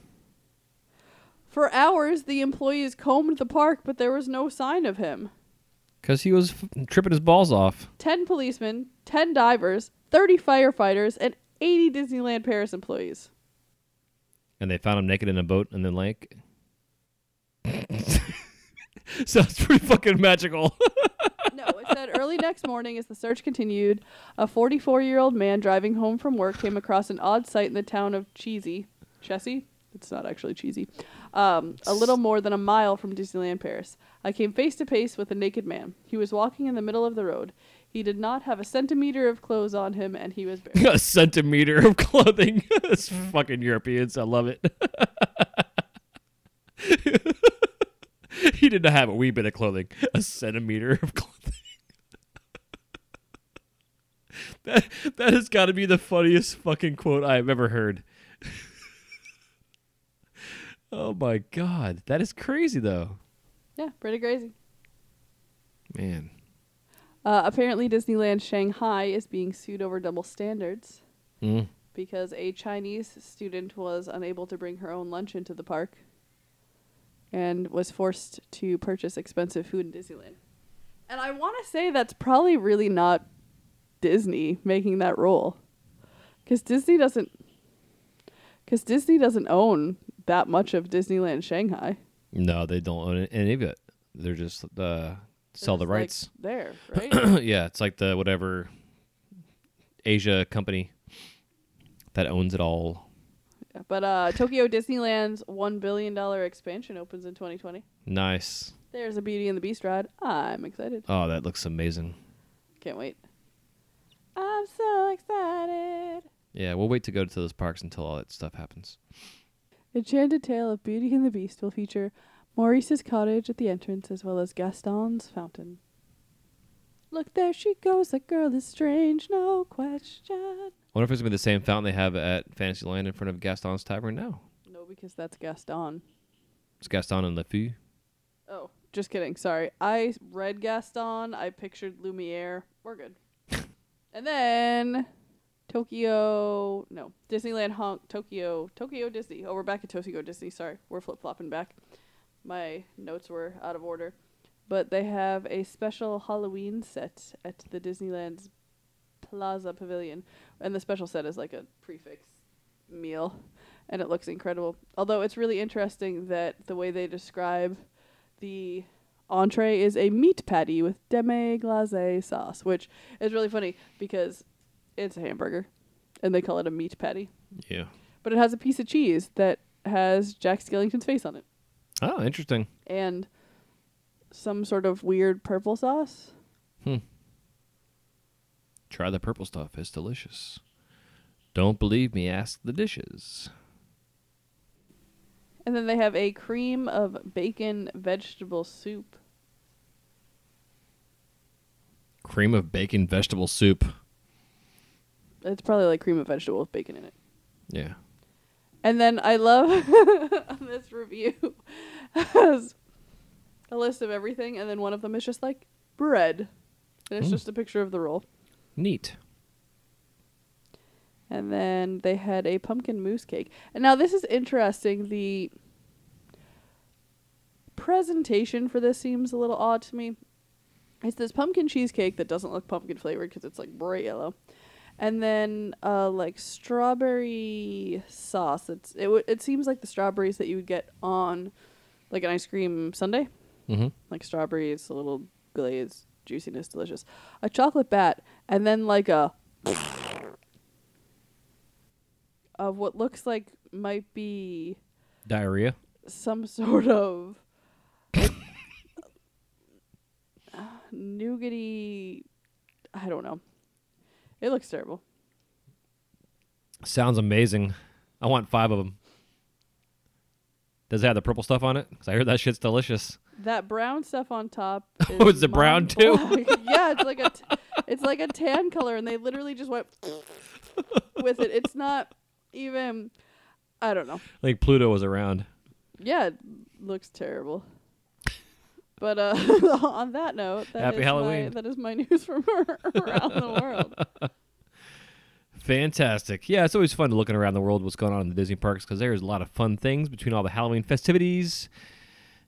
For hours, the employees combed the park, but there was no sign of him. Because he was f- tripping his balls off. 10 policemen, 10 divers, 30 firefighters, and 80 Disneyland Paris employees. And they found him naked in a boat in the lake. *laughs* *laughs* Sounds pretty fucking magical. *laughs* no, it said early next morning as the search continued, a 44 year old man driving home from work came across an odd sight in the town of Cheesy. Chessy? It's not actually cheesy. Um, a little more than a mile from Disneyland Paris. I came face to face with a naked man. He was walking in the middle of the road. He did not have a centimeter of clothes on him, and he was bare. *laughs* a centimeter of clothing. it's fucking Europeans. I love it. *laughs* he did not have a wee bit of clothing. A centimeter of clothing. *laughs* that that has got to be the funniest fucking quote I've ever heard. *laughs* oh my god, that is crazy though. Yeah, pretty crazy. Man. Uh, apparently, Disneyland Shanghai is being sued over double standards Mm. because a Chinese student was unable to bring her own lunch into the park and was forced to purchase expensive food in Disneyland. And I want to say that's probably really not Disney making that rule. Cuz Disney doesn't cuz Disney doesn't own that much of Disneyland Shanghai. No, they don't own any of it. They're just uh, sell the just, like, rights. there, *clears throat* right? yeah, it's like the whatever Asia company that owns it all. But uh Tokyo Disneyland's 1 billion dollar expansion opens in 2020. Nice. There's a Beauty and the Beast ride. I'm excited. Oh, that looks amazing. Can't wait. I'm so excited. Yeah, we'll wait to go to those parks until all that stuff happens. Enchanted Tale of Beauty and the Beast will feature Maurice's cottage at the entrance as well as Gaston's fountain. Look, there she goes. That girl is strange, no question. I wonder if it's gonna be the same fountain they have at Fantasyland in front of Gaston's Tavern now. No, because that's Gaston. It's Gaston and LeFou. Oh, just kidding. Sorry. I read Gaston. I pictured Lumiere. We're good. *laughs* and then Tokyo, no, Disneyland Honk, Tokyo, Tokyo Disney. Oh, we're back at Tokyo Disney. Sorry, we're flip flopping back. My notes were out of order, but they have a special Halloween set at the Disneyland's Plaza Pavilion, and the special set is like a prefix meal, and it looks incredible. Although it's really interesting that the way they describe the entree is a meat patty with demi glace sauce, which is really funny because it's a hamburger and they call it a meat patty. Yeah. But it has a piece of cheese that has Jack Skellington's face on it Oh, interesting. and some sort of weird purple sauce. Hmm. Try the purple stuff. It's delicious. Don't believe me? Ask the dishes. And then they have a cream of bacon vegetable soup. Cream of bacon vegetable soup. It's probably like cream of vegetable with bacon in it. Yeah. And then I love on *laughs* this review has a list of everything, and then one of them is just like bread, and it's Mm. just a picture of the roll. Neat. And then they had a pumpkin mousse cake. And now this is interesting. The presentation for this seems a little odd to me. It's this pumpkin cheesecake that doesn't look pumpkin flavored because it's like bright yellow. And then uh like strawberry sauce. It's it w- it seems like the strawberries that you would get on like an ice cream sundae. Mm-hmm. Like strawberries, a little glaze, juiciness, delicious. A chocolate bat, and then like a of what looks like might be Diarrhea. some sort of nougaty. I don't know. It looks terrible. Sounds amazing. I want five of them. Does it have the purple stuff on it? Because I heard that shit's delicious. That brown stuff on top. *laughs* Oh, it's the brown too? *laughs* yeah, it's like a, t- it's like a tan color, and they literally just went with it. It's not even. I don't know. Like Pluto was around. Yeah, it looks terrible. But uh, *laughs* on that note, that Happy Halloween. My, that is my news from around the world. Fantastic. Yeah, it's always fun to looking around the world what's going on in the Disney parks because there's a lot of fun things between all the Halloween festivities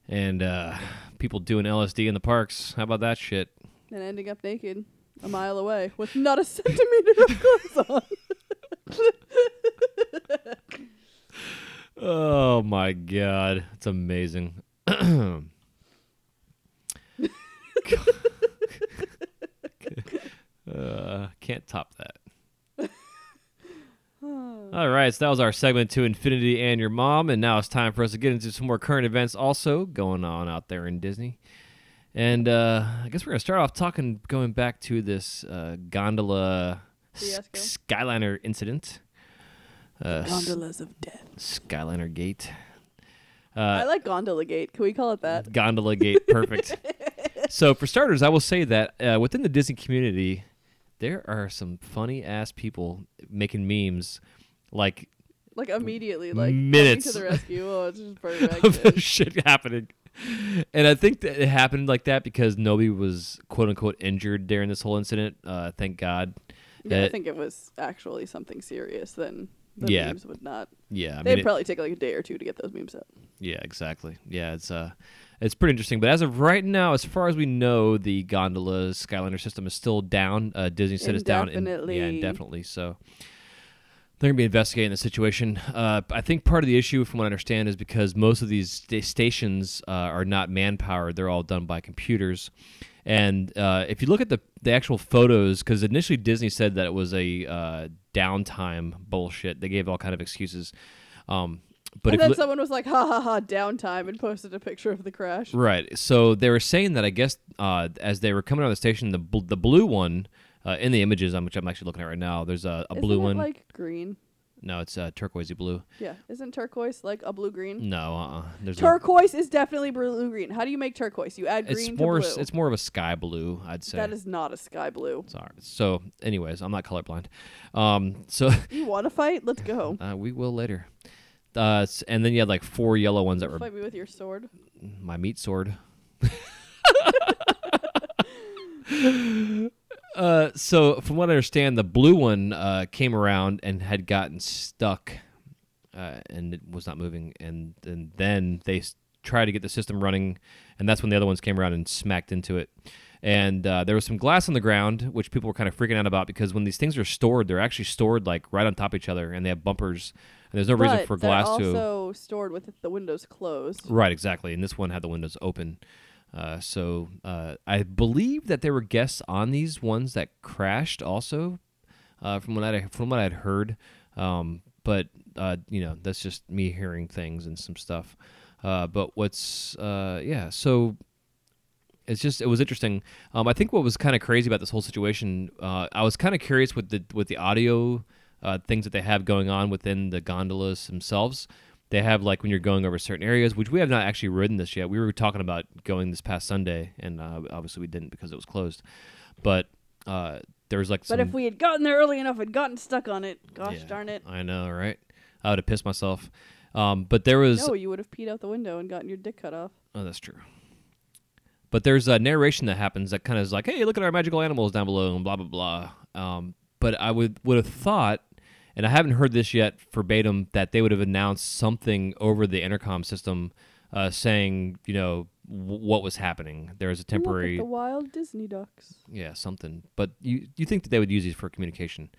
and uh, people doing LSD in the parks. How about that shit? And ending up naked a mile away with not a *laughs* centimeter of clothes on. *laughs* Oh my god, it's amazing. *laughs* uh, can't top that. All right, so that was our segment to Infinity and Your Mom, and now it's time for us to get into some more current events also going on out there in Disney. And uh, I guess we're gonna start off talking, going back to this uh, gondola s- Skyliner incident. Uh, Gondolas of death. Skyliner Gate. I Uh, like Gondola Gate. Can we call it that? Gondola Gate, perfect. *laughs* so, for starters, I will say that uh, within the Disney community, there are some funny ass people making memes, like Like immediately, like Minutes. to the rescue. Oh, it's just *laughs* perfect. of this shit happening. and I think that it happened like that because nobody was quote unquote injured during this whole incident. Uh, thank God. Yeah, I think it was actually something serious. Then the Yeah. memes would not. Yeah, I they'd mean, it- probably take like a day or two to get those memes up. Yeah, exactly. Yeah, it's uh, it's pretty interesting. But as of right now, as far as we know, the gondola Skyliner system is still down. Uh, Disney said it's down. in- yeah, Indefinitely. indefinitely. So they're gonna be investigating the situation. Uh, I think part of the issue, from what I understand, is because most of these sta- stations uh, are not manpower; they're all done by computers. And uh, if you look at the the actual photos, because initially Disney said that it was a uh, downtime bullshit. They gave all kind of excuses. Um, but and then look- someone was like, "Ha ha ha!" Downtime and posted a picture of the crash. Right. So they were saying that I guess uh, as they were coming out of the station, the bl- the blue one uh, in the images, which I'm actually looking at right now, there's a, a blue it one. like green? No, it's uh, turquoisey blue. Yeah, isn't turquoise like a blue green? No, uh, there's a, Turquoise is definitely blue green. How do you make turquoise? You add it's green more to s- blue. it's more of a sky blue, I'd say. that is not a sky blue. Sorry. So, anyways, I'm not colorblind. Um, so *laughs* You want to fight? Let's go. *laughs* uh, we will later. Uh, s- and then you had like four yellow ones that were Fight me with your sword. my meat sword. *laughs* uh, so from what I understand, the blue one uh, came around and had gotten stuck, uh, and it was not moving. And, and then they s- tried to get the system running, and that's when the other ones came around and smacked into it. And uh, there was some glass on the ground, which people were kind of freaking out about because when these things are stored, they're actually stored like right on top of each other, and they have bumpers. And there's no reason for glass to. Be also stored with the windows closed. Right, exactly. And this one had the windows open. Uh, so uh, I believe that there were guests on these ones that crashed also, uh, from what I from what I'd heard. Um, but uh, you know, that's just me hearing things and some stuff. Uh, but what's uh, yeah, so it's just it was interesting. Um, I think what was kind of crazy about this whole situation, I was kind of curious with the with the audio things that they have going on within the gondolas themselves. They have like when you're going over certain areas, which we have not actually ridden this yet. We were talking about going this past Sunday, and uh, obviously we didn't because it was closed. But uh, there was like But if we had gotten there early enough and gotten stuck on it, gosh Yeah, darn it. I know, right? I would have pissed myself. Um, but there was No, you would have peed out the window and gotten your dick cut off. Oh, that's true. But there's a narration that happens that kind of is like, "Hey, look at our magical animals down below," and blah blah blah. Um, but I would would have thought, and I haven't heard this yet verbatim, that they would have announced something over the intercom system, uh, saying, you know, w- what was happening. There was a temporary, Look at the wild Disney ducks. yeah, something. But you you think that they would use these for communication?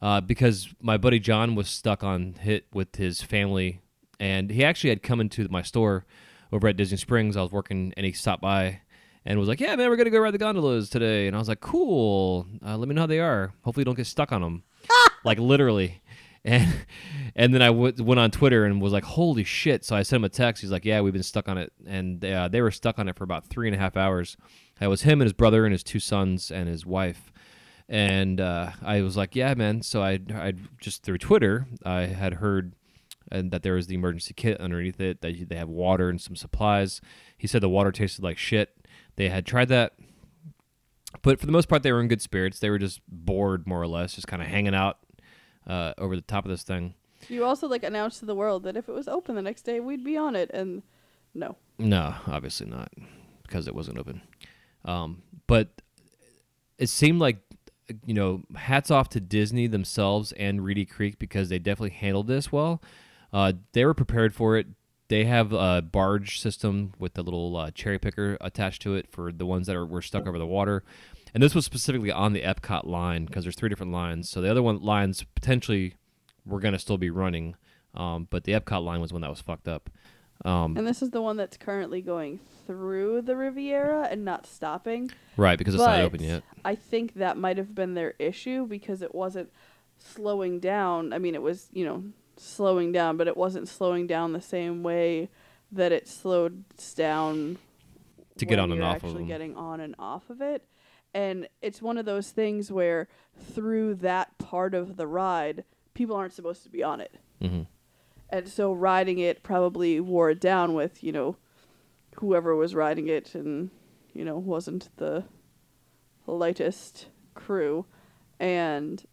Uh, because my buddy John was stuck on hit with his family, and he actually had come into my store over at Disney Springs. I was working, and he stopped by and was like, "Yeah, man, we're gonna go ride the gondolas today." And I was like, "Cool. Uh, let me know how they are. Hopefully, you don't get stuck on them." *laughs* like literally. And and then I w- went on Twitter and was like, "Holy shit!" So I sent him a text. He's like, "Yeah, we've been stuck on it," and uh, they were stuck on it for about three and a half hours. It was him and his brother and his two sons and his wife. And uh, I was like, "Yeah, man." So I I just through Twitter I had heard and that there was the emergency kit underneath it. That they have water and some supplies. He said the water tasted like shit. They had tried that, but for the most part, they were in good spirits. They were just bored, more or less, just kind of hanging out uh, over the top of this thing. You also like announced to the world that if it was open the next day, we'd be on it, and no. No, obviously not, because it wasn't open. Um, but it seemed like, you know, hats off to Disney themselves and Reedy Creek because they definitely handled this well. Uh, they were prepared for it. They have a barge system with the little uh, cherry picker attached to it for the ones that are were stuck over the water. And this was specifically on the Epcot line because there's three different lines. So the other one lines potentially were going to still be running, um, but the Epcot line was one that was fucked up. Um, And this is the one that's currently going through the Riviera and not stopping. Right, because it's not But open yet. I think that might have been their issue because it wasn't slowing down. I mean, it was, you know, slowing down, but it wasn't slowing down the same way that it slowed down To get on and off of actually them. getting on and off of it. And it's one of those things where through that part of the ride, people aren't supposed to be on it. hmm And so riding it probably wore it down with, you know, whoever was riding it and, you know, wasn't the lightest crew. And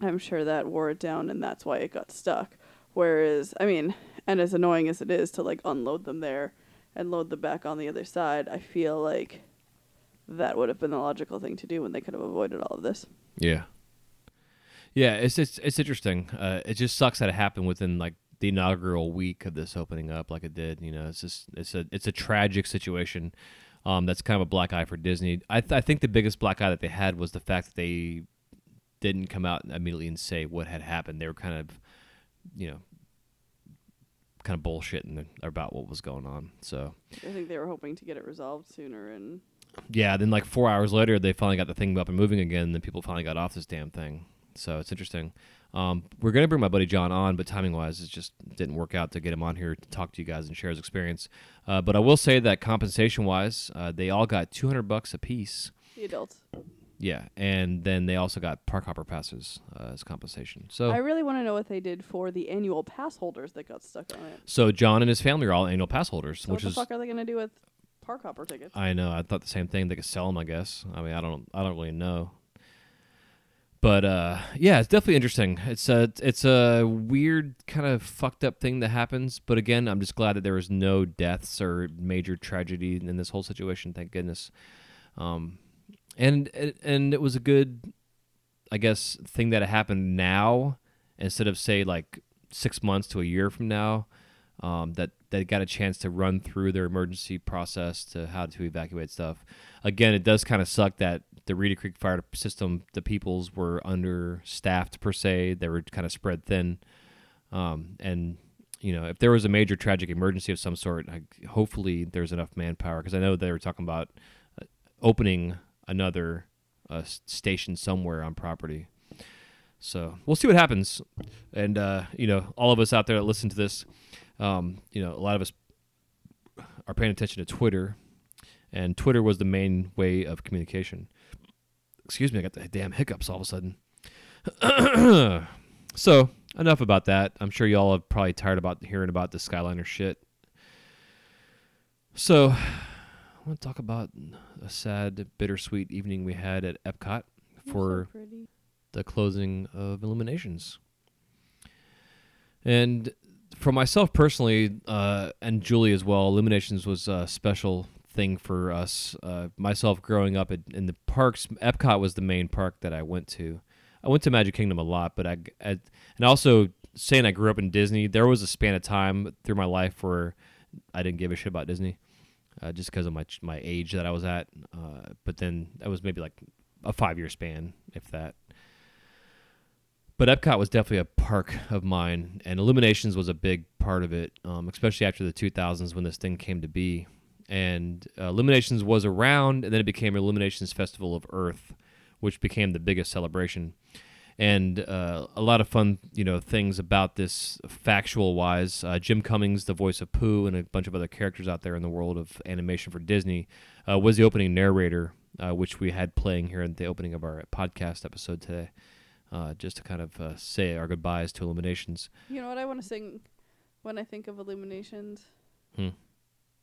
I'm sure that wore it down and that's why it got stuck. Whereas, I mean, and as annoying as it is to like unload them there and load them back on the other side, I feel like that would have been the logical thing to do when they could have avoided all of this. Yeah. Yeah, it's it's it's interesting. Uh, it just sucks that it happened within like the inaugural week of this opening up, like it did. You know, it's just it's a it's a tragic situation. Um, that's kind of a black eye for Disney. I th- I think the biggest black eye that they had was the fact that they didn't come out immediately and say what had happened. They were kind of, you know, kind of bullshitting about what was going on. So I think they were hoping to get it resolved sooner and yeah, then like four hours later, they finally got the thing up and moving again. And then people finally got off this damn thing. So it's interesting. Um, we're gonna bring my buddy John on, but timing wise, it just didn't work out to get him on here to talk to you guys and share his experience. Uh, but I will say that compensation wise, uh, they all got two hundred bucks a piece. the adults. Yeah, and then they also got park hopper passes uh, as compensation. So I really want to know what they did for the annual pass holders that got stuck on it. so John and his family are all annual pass holders, So which what the is fuck are they going to do with park hopper tickets? I know. I thought the same thing. They could sell them, I guess. I mean, I don't. I don't really know. But uh, yeah, it's definitely interesting. It's a it's a weird kind of fucked up thing that happens. But again, I'm just glad that there was no deaths or major tragedy in this whole situation. Thank goodness. Um, and and it was a good, I guess, thing that it happened now instead of say like six months to a year from now. Um, that that got a chance to run through their emergency process to how to evacuate stuff. Again, it does kind of suck that the Reedy Creek fire system, the peoples were understaffed per se. They were kind of spread thin, um, and you know if there was a major tragic emergency of some sort, hopefully there's enough manpower because I know they were talking about uh, opening another uh, station somewhere on property. So we'll see what happens, and uh, you know all of us out there that listen to this, um, you know a lot of us are paying attention to Twitter, and Twitter was the main way of communication. Excuse me, I got the damn hiccups all of a sudden. *clears throat* so enough about that. I'm sure y'all are probably tired about hearing about the Skyliner shit. So *sighs* I want to talk about a sad, bittersweet evening we had at Epcot for pretty. the closing of Illuminations. And for myself personally, uh, and Julie as well, Illuminations was a special thing for us. Uh, myself growing up at, in the parks, Epcot was the main park that I went to. I went to Magic Kingdom a lot, but I, I and also saying I grew up in Disney, there was a span of time through my life where I didn't give a shit about Disney, uh, just because of my my age that I was at. Uh, but then that was maybe like a five year span, if that. But Epcot was definitely a park of mine, and Illuminations was a big part of it, um, especially after the 2000s when this thing came to be. And uh, Illuminations was around, and then it became Illuminations Festival of Earth, which became the biggest celebration. And uh, a lot of fun, you know, things about this factual wise. Uh, Jim Cummings, the voice of Pooh, and a bunch of other characters out there in the world of animation for Disney, uh, was the opening narrator, uh, which we had playing here at the opening of our podcast episode today uh, just to kind of uh, say our goodbyes to Illuminations. You know what I want to sing when I think of Illuminations? Hmm.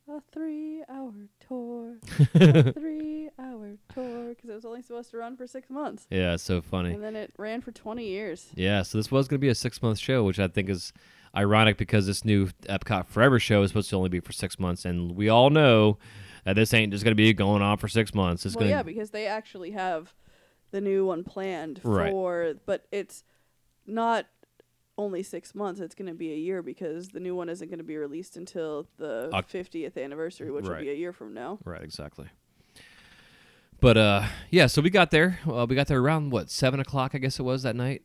A three-hour tour, *laughs* a *laughs* three-hour tour, because it was only supposed to run for six months, Yeah, so funny. and then it ran for twenty years. Yeah, so this was going to be a six month show, which I think is ironic because this new Epcot Forever show is supposed to only be for six months, and we all know that this ain't just going to be going on for six months. It's well, going yeah, because they actually have the new one planned Right. for, but it's not only six months. It's going to be a year because the new one isn't going to be released until the Oc- fiftieth anniversary, which will be a year from now. Right, exactly. But uh, yeah, so we got there. Uh, we got there around what seven o'clock, I guess it was that night.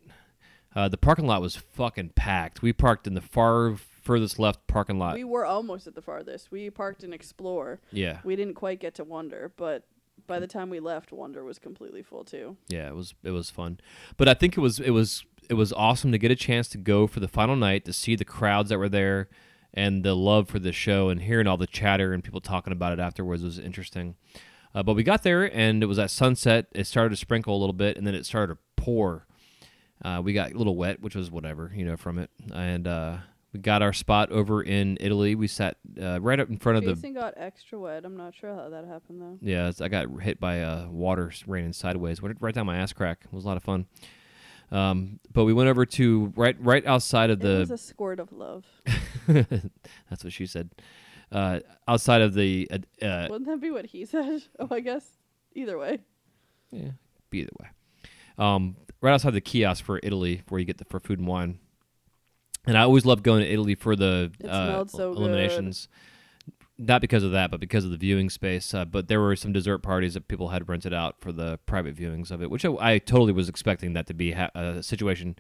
Uh, the parking lot was fucking packed. We parked in the far furthest left parking lot. We were almost at the farthest. We parked in Explore. yeah, We didn't quite get to Wonder, but by the time we left, Wonder was completely full too. yeah, it was it was fun. But I think it was it was it was awesome to get a chance to go for the final night to see the crowds that were there and the love for the show and hearing all the chatter and people talking about it afterwards was interesting. Uh, but we got there and it was at sunset. It started to sprinkle a little bit and then it started to pour. Uh, we got a little wet, which was whatever, you know, from it. And uh, we got our spot over in Italy. We sat uh, right up in front of the. Jason got extra wet. I'm not sure how that happened though. Yeah, it's- I got hit by uh, water raining sideways, went right down my ass crack. It was a lot of fun. Um, but we went over to right right outside of it was the. a squirt of love. *laughs* That's what she said. uh, outside of the uh, uh, Wouldn't that be what he said? *laughs* Oh, I guess. Either way. yeah, be either way. Um, right outside the kiosk for Italy, where you get the for food and wine. And I always loved going to Italy for the uh, so good. Illuminations. Not because of that, but because of the viewing space. Uh, but there were some dessert parties that people had rented out for the private viewings of it, which I, I totally was expecting that to be ha- a situation.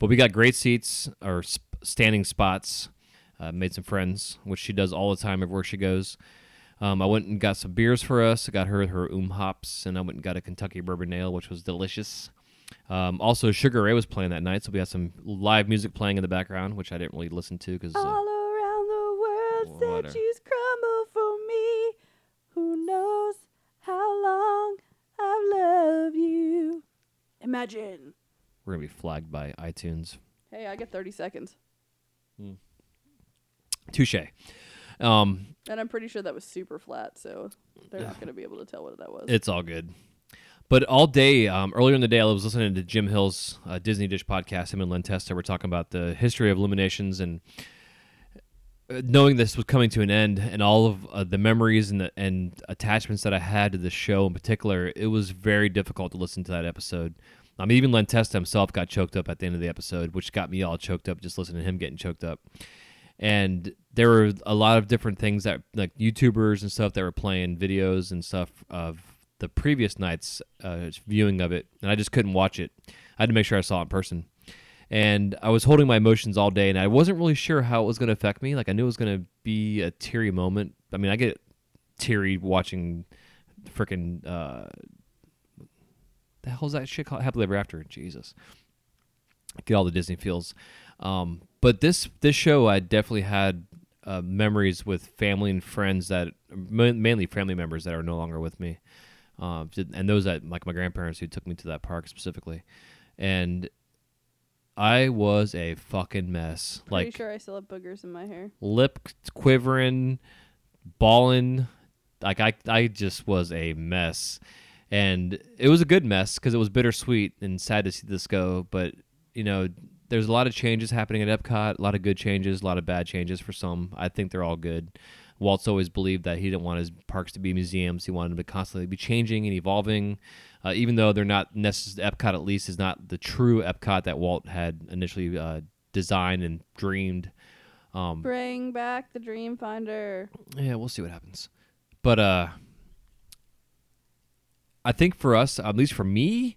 But we got great seats or sp- standing spots. Uh, made some friends, which she does all the time everywhere she goes. Um, I went and got some beers for us. I got her her um hops, and I went and got a Kentucky bourbon ale, which was delicious. Um, also, Sugar Ray was playing that night, so we had some live music playing in the background, which I didn't really listen to because All around the world, said she's crumble for me. Who knows how long I've loved you? Imagine. we're gonna be flagged by iTunes. Hey, I get 30 seconds. Touche. Um, And I'm pretty sure that was super flat, so they're not going to be able to tell what that was. It's all good. But all day, um, earlier in the day, I was listening to Jim Hill's uh, Disney Dish podcast. Him and Len Testa were talking about the history of Illuminations and uh, knowing this was coming to an end and all of uh, the memories and, the, and attachments that I had to the show in particular, it was very difficult to listen to that episode. Um, even Len Testa himself got choked up at the end of the episode, which got me all choked up just listening to him getting choked up. And there were a lot of different things that, like YouTubers and stuff, that were playing videos and stuff of the previous night's uh, viewing of it, and I just couldn't watch it. I had to make sure I saw it in person. And I was holding my emotions all day, and I wasn't really sure how it was going to affect me. Like I knew it was going to be a teary moment. I mean, I get teary watching freaking uh, the hell's that shit called? Happily Ever After. Jesus, get all the Disney feels. Um, but this this show, I definitely had uh, memories with family and friends that mainly family members that are no longer with me, um, and those that like my grandparents who took me to that park specifically, and I was a fucking mess. Pretty like sure I still have boogers in my hair. lip quivering, bawling. Like I, I just was a mess, and it was a good mess because it was bittersweet and sad to see this go. But you know, there's a lot of changes happening at Epcot. A lot of good changes, a lot of bad changes for some. I think they're all good. Walt's always believed that he didn't want his parks to be museums. He wanted them to constantly be changing and evolving, uh, even though they're not necessarily. Epcot, at least, is not the true Epcot that Walt had initially uh, designed and dreamed. Um, Bring back the Dream Finder. yeah, we'll see what happens. But uh I think for us, at least for me,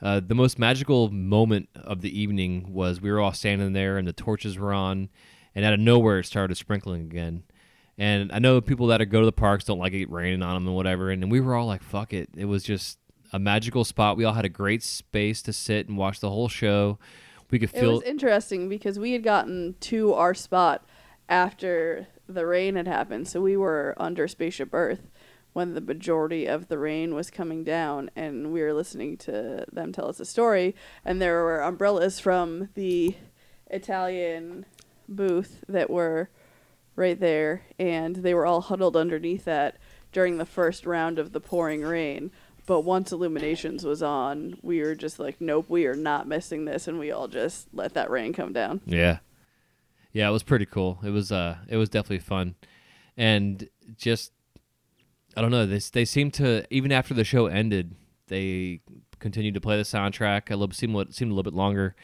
uh, the most magical moment of the evening was we were all standing there and the torches were on, and out of nowhere it started sprinkling again. And I know people that are go to the parks don't like it raining on them and whatever, and we were all like, "Fuck it!" It was just a magical spot. We all had a great space to sit and watch the whole show. We could feel. It was interesting because we had gotten to our spot after the rain had happened, so we were under Spaceship Earth when the majority of the rain was coming down, and we were listening to them tell us a story, and there were umbrellas from the Italian booth that were right there, and they were all huddled underneath that during the first round of the pouring rain. But once Illuminations was on, we were just like, nope, we are not missing this, and we all just let that rain come down. Yeah. Yeah, it was pretty cool. It was uh it was definitely fun. And just I don't know, they they seemed to even after the show ended, they continued to play the soundtrack. A little seemed seemed a little bit longer.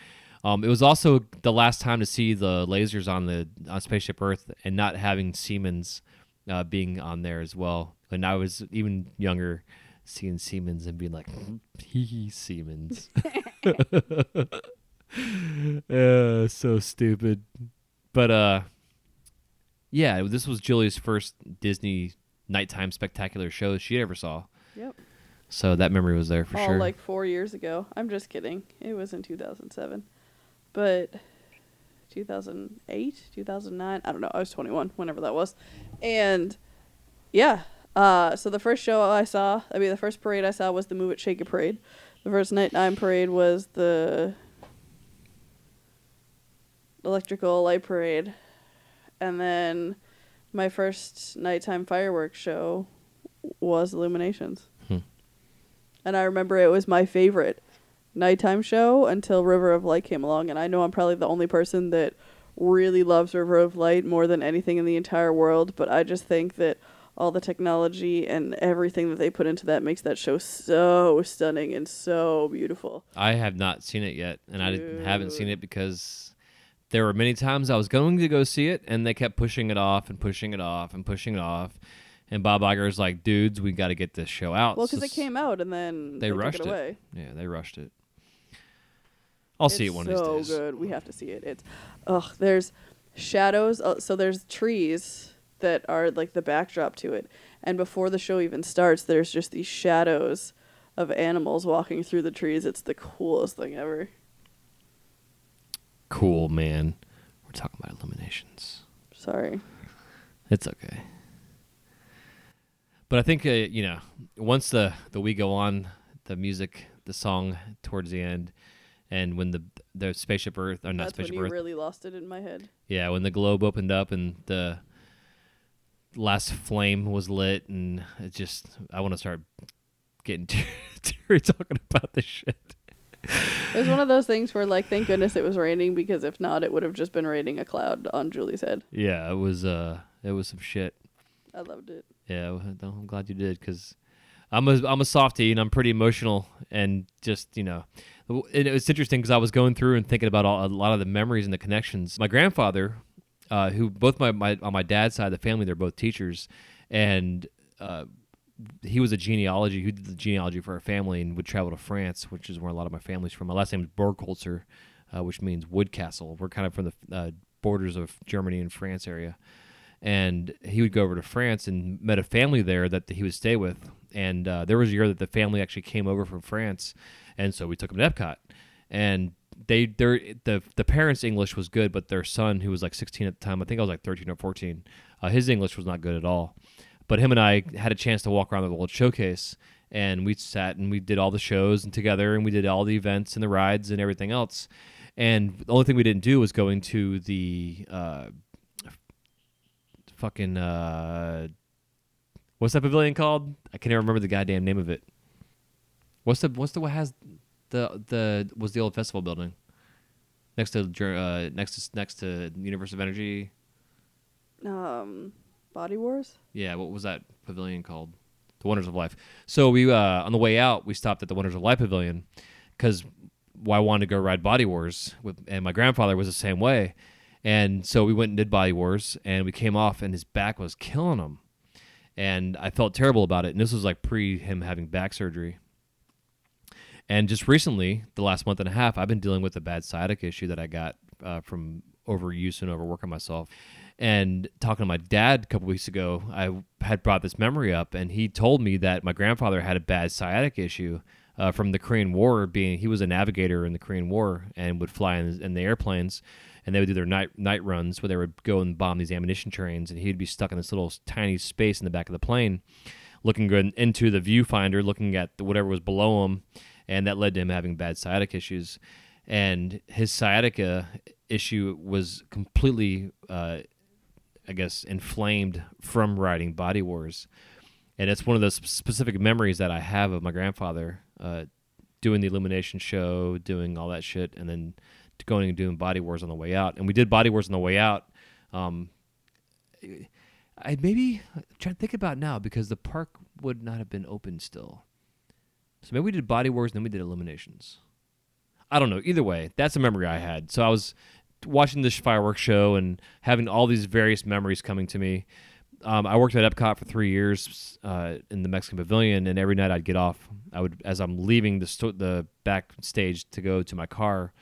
Um, it was also the last time to see the lasers on the on Spaceship Earth and not having Siemens uh, being on there as well. And I was even younger seeing Siemens and being like, *laughs* hee hee, Siemens. *laughs* uh, so stupid. But uh yeah, this was Julie's first Disney nighttime spectacular show she ever saw. Yep. So that memory was there for sure. like four years ago. I'm just kidding. It was in 2007. But 2008, 2009, I don't know. I was 21 whenever that was. And yeah, uh, so the first show I saw, I mean, the first parade I saw was the Move It Shake It parade. The first night nighttime parade was the electrical light parade. And then my first nighttime fireworks show was Illuminations. Hmm. And I remember it was my favorite nighttime show until River of Light came along. And I know I'm probably the only person that really loves River of Light more than anything in the entire world, but I just think that all the technology and everything that they put into that makes that show so stunning and so beautiful. I have not seen it yet, and I didn't- haven't seen it because there were many times I was going to go see it, and they kept pushing it off and pushing it off and pushing it off. And Bob Iger's like, "Dudes, we got to get this show out." Well, because So it came out and then they, took rushed it away. Yeah, they rushed it. I'll see it It's one so of these days. good. We have to see it. It's, ugh. There's shadows. Uh, so there's trees that are like the backdrop to it, and before the show even starts, there's just these shadows of animals walking through the trees. It's the coolest thing ever. Cool, man. We're talking about Illuminations. Sorry. It's okay. But I think uh, you know, once the the we go on, the music, the song towards the end, and when the the spaceship Earth or not That's when spaceship you Earth, really lost it in my head. yeah, when the globe opened up and the last flame was lit, and it just I want to start getting *laughs* teary talking about this shit. It was one of those things where, like, thank goodness it was raining because if not, it would have just been raining a cloud on Julie's head. Yeah, it was uh, it was some shit. I loved it. Yeah, well, I'm glad you did because I'm a I'm a softie and I'm pretty emotional and just you know, it, it was interesting because I was going through and thinking about all, a lot of the memories and the connections. My grandfather, uh, who both my, my on my dad's side of the family, they're both teachers, and uh, he was a genealogy who did the genealogy for our family and would travel to France, which is where a lot of my family's from. My last name is Borgholzer, uh, which means wood castle. We're kind of from the uh, borders of Germany and France area and he would go over to France and met a family there that he would stay with. And uh, there was a year that the family actually came over from France, and so we took him to Epcot. And they, their the the parents' English was good, but their son, who was like 16 at the time, I think I was like 13 or 14, uh, his English was not good at all. But him and I had a chance to walk around the World Showcase, and we sat and we did all the shows and together, and we did all the events and the rides and everything else. And the only thing we didn't do was going to the uh, fucking uh what's that pavilion called? I can't even remember the goddamn name of it. What's the what's the what has the the was the old festival building next to uh next to next to Universe of Energy? Um, Body Wars. Yeah, what was that pavilion called? The Wonders of Life. So we uh on the way out we stopped at the Wonders of Life pavilion because I wanted to go ride Body Wars with, and my grandfather was the same way. And so we went and did Body Wars, and we came off, and his back was killing him. And I felt terrible about it. And this was like pre him having back surgery. And just recently, the last month and a half, I've been dealing with a bad sciatic issue that I got uh, from overuse and overworking myself. And talking to my dad a couple weeks ago, I had brought this memory up, and he told me that my grandfather had a bad sciatic issue uh, from the Korean War. Being he was a navigator in the Korean War and would fly in, in the airplanes, and they would do their night night runs where they would go and bomb these ammunition trains, and he'd be stuck in this little tiny space in the back of the plane, looking good into the viewfinder, looking at whatever was below him, and that led to him having bad sciatic issues. And his sciatica issue was completely, uh, I guess, inflamed from riding Body Wars, and it's one of those specific memories that I have of my grandfather uh, doing the Illumination show, doing all that shit, and then going and doing Body Wars on the way out. And we did Body Wars on the way out. Um, I maybe I'm trying to think about now because the park would not have been open still. So maybe we did Body Wars and then we did Illuminations. I don't know. Either way, that's a memory I had. So I was watching this fireworks show and having all these various memories coming to me. Um, I worked at Epcot for three years uh, in the Mexican Pavilion, and every night I'd get off. I would, as I'm leaving the sto- the backstage to go to my car,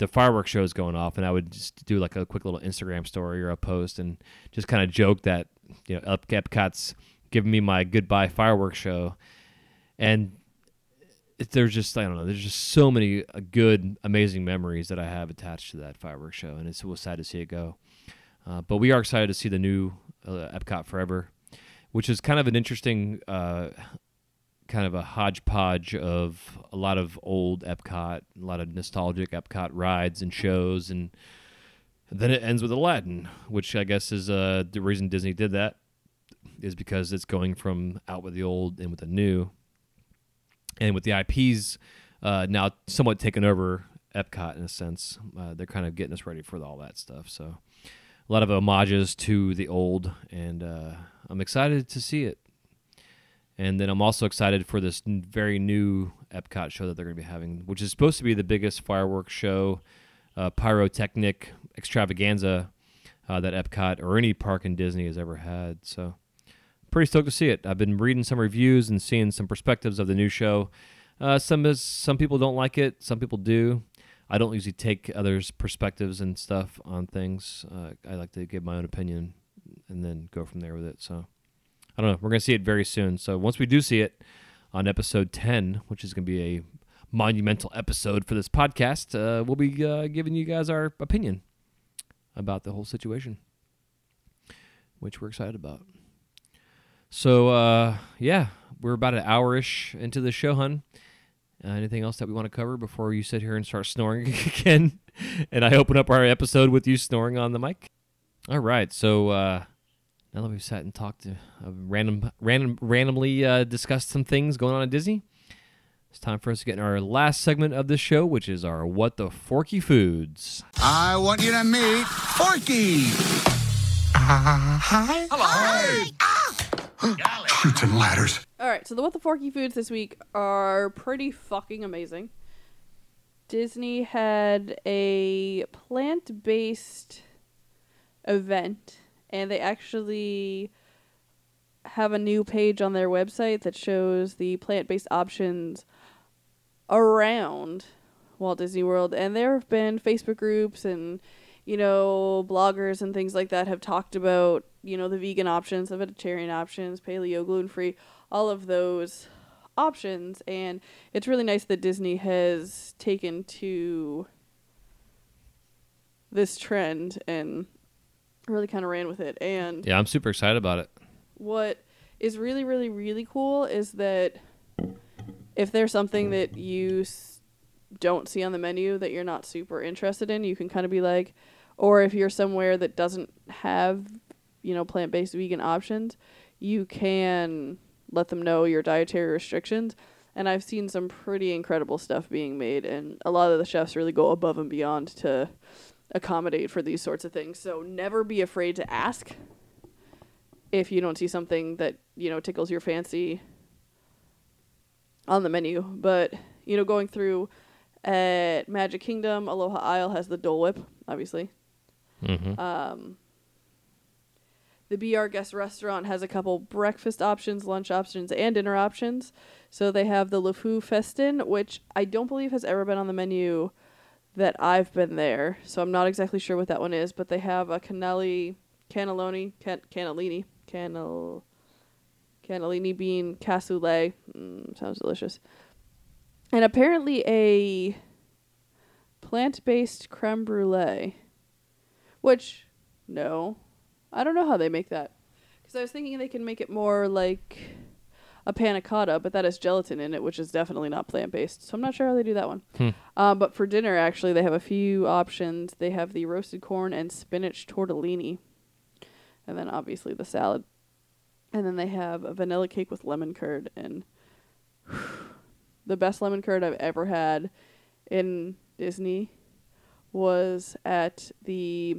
the fireworks show is going off, and I would just do like a quick little Instagram story or a post, and just kind of joke that you know Ep- Epcot's giving me my goodbye fireworks show, and it, there's just I don't know, there's just so many uh, good, amazing memories that I have attached to that fireworks show, and it's, it was sad to see it go. Uh, but we are excited to see the new uh, Epcot Forever, which is kind of an interesting, uh, kind of a hodgepodge of a lot of old Epcot, a lot of nostalgic Epcot rides and shows, and then it ends with Aladdin, which I guess is uh, the reason Disney did that is because it's going from out with the old and with the new, and with the IPs uh, now somewhat taken over Epcot in a sense. Uh, they're kind of getting us ready for all that stuff. So a lot of homages to the old, and uh, I'm excited to see it. And then I'm also excited for this very new Epcot show that they're going to be having, which is supposed to be the biggest fireworks show, uh, pyrotechnic extravaganza uh, that Epcot or any park in Disney has ever had. So pretty stoked to see it. I've been reading some reviews and seeing some perspectives of the new show. Uh, some is, some people don't like it, some people do. I don't usually take others' perspectives and stuff on things. Uh, I like to give my own opinion and then go from there with it. So I don't know. We're gonna see it very soon. So once we do see it on episode ten, which is gonna be a monumental episode for this podcast, uh, we'll be uh, giving you guys our opinion about the whole situation, which we're excited about. So uh, yeah, we're about an hour ish into the show, hun. Uh, anything else that we want to cover before you sit here and start snoring *laughs* again? and I open up our episode with you snoring on the mic. All right, so uh, now that we've sat and talked to uh, random, random, randomly uh, discussed some things going on at Disney, it's time for us to get in our last segment of this show, which is our "What the Forky Foods." I want you to meet Forky. hi. Hello. Chutes and ladders. All right, so the what the forky foods this week are pretty fucking amazing. Disney had a plant-based event and they actually have a new page on their website that shows the plant-based options around Walt Disney World. And there have been Facebook groups and you know bloggers and things like that have talked about you know the vegan options, the vegetarian options, paleo, gluten-free, all of those options. And it's really nice that Disney has taken to this trend and really kind of ran with it and Yeah, I'm super excited about it. what is really really really cool is that if there's something that you s- don't see on the menu that you're not super interested in you can kind of be like or if you're somewhere that doesn't have you know plant-based vegan options you can let them know your dietary restrictions and i've seen some pretty incredible stuff being made and a lot of the chefs really go above and beyond to accommodate for these sorts of things so never be afraid to ask if you don't see something that you know tickles your fancy on the menu. But you know, going through at Magic Kingdom, Aloha Isle has the Dole Whip, obviously. Mm-hmm. Um, the Be Our Guest Restaurant has a couple breakfast options, lunch options, and dinner options. So they have the LeFou Festin, which I don't believe has ever been on the menu that I've been there. So I'm not exactly sure what that one is, but they have a cannelli, cannelloni, can, cannellini, cannel, cannellini bean cassoulet. Mm, sounds delicious. And apparently a plant-based creme brulee, which no, I don't know how they make that. Because I was thinking they can make it more like a panna cotta, but that has gelatin in it, which is definitely not plant-based. So I'm not sure how they do that one. Hmm. Um, but for dinner, actually, they have a few options. They have the roasted corn and spinach tortellini, and then obviously the salad. And then they have a vanilla cake with lemon curd, and *sighs* the best lemon curd I've ever had in Disney was at the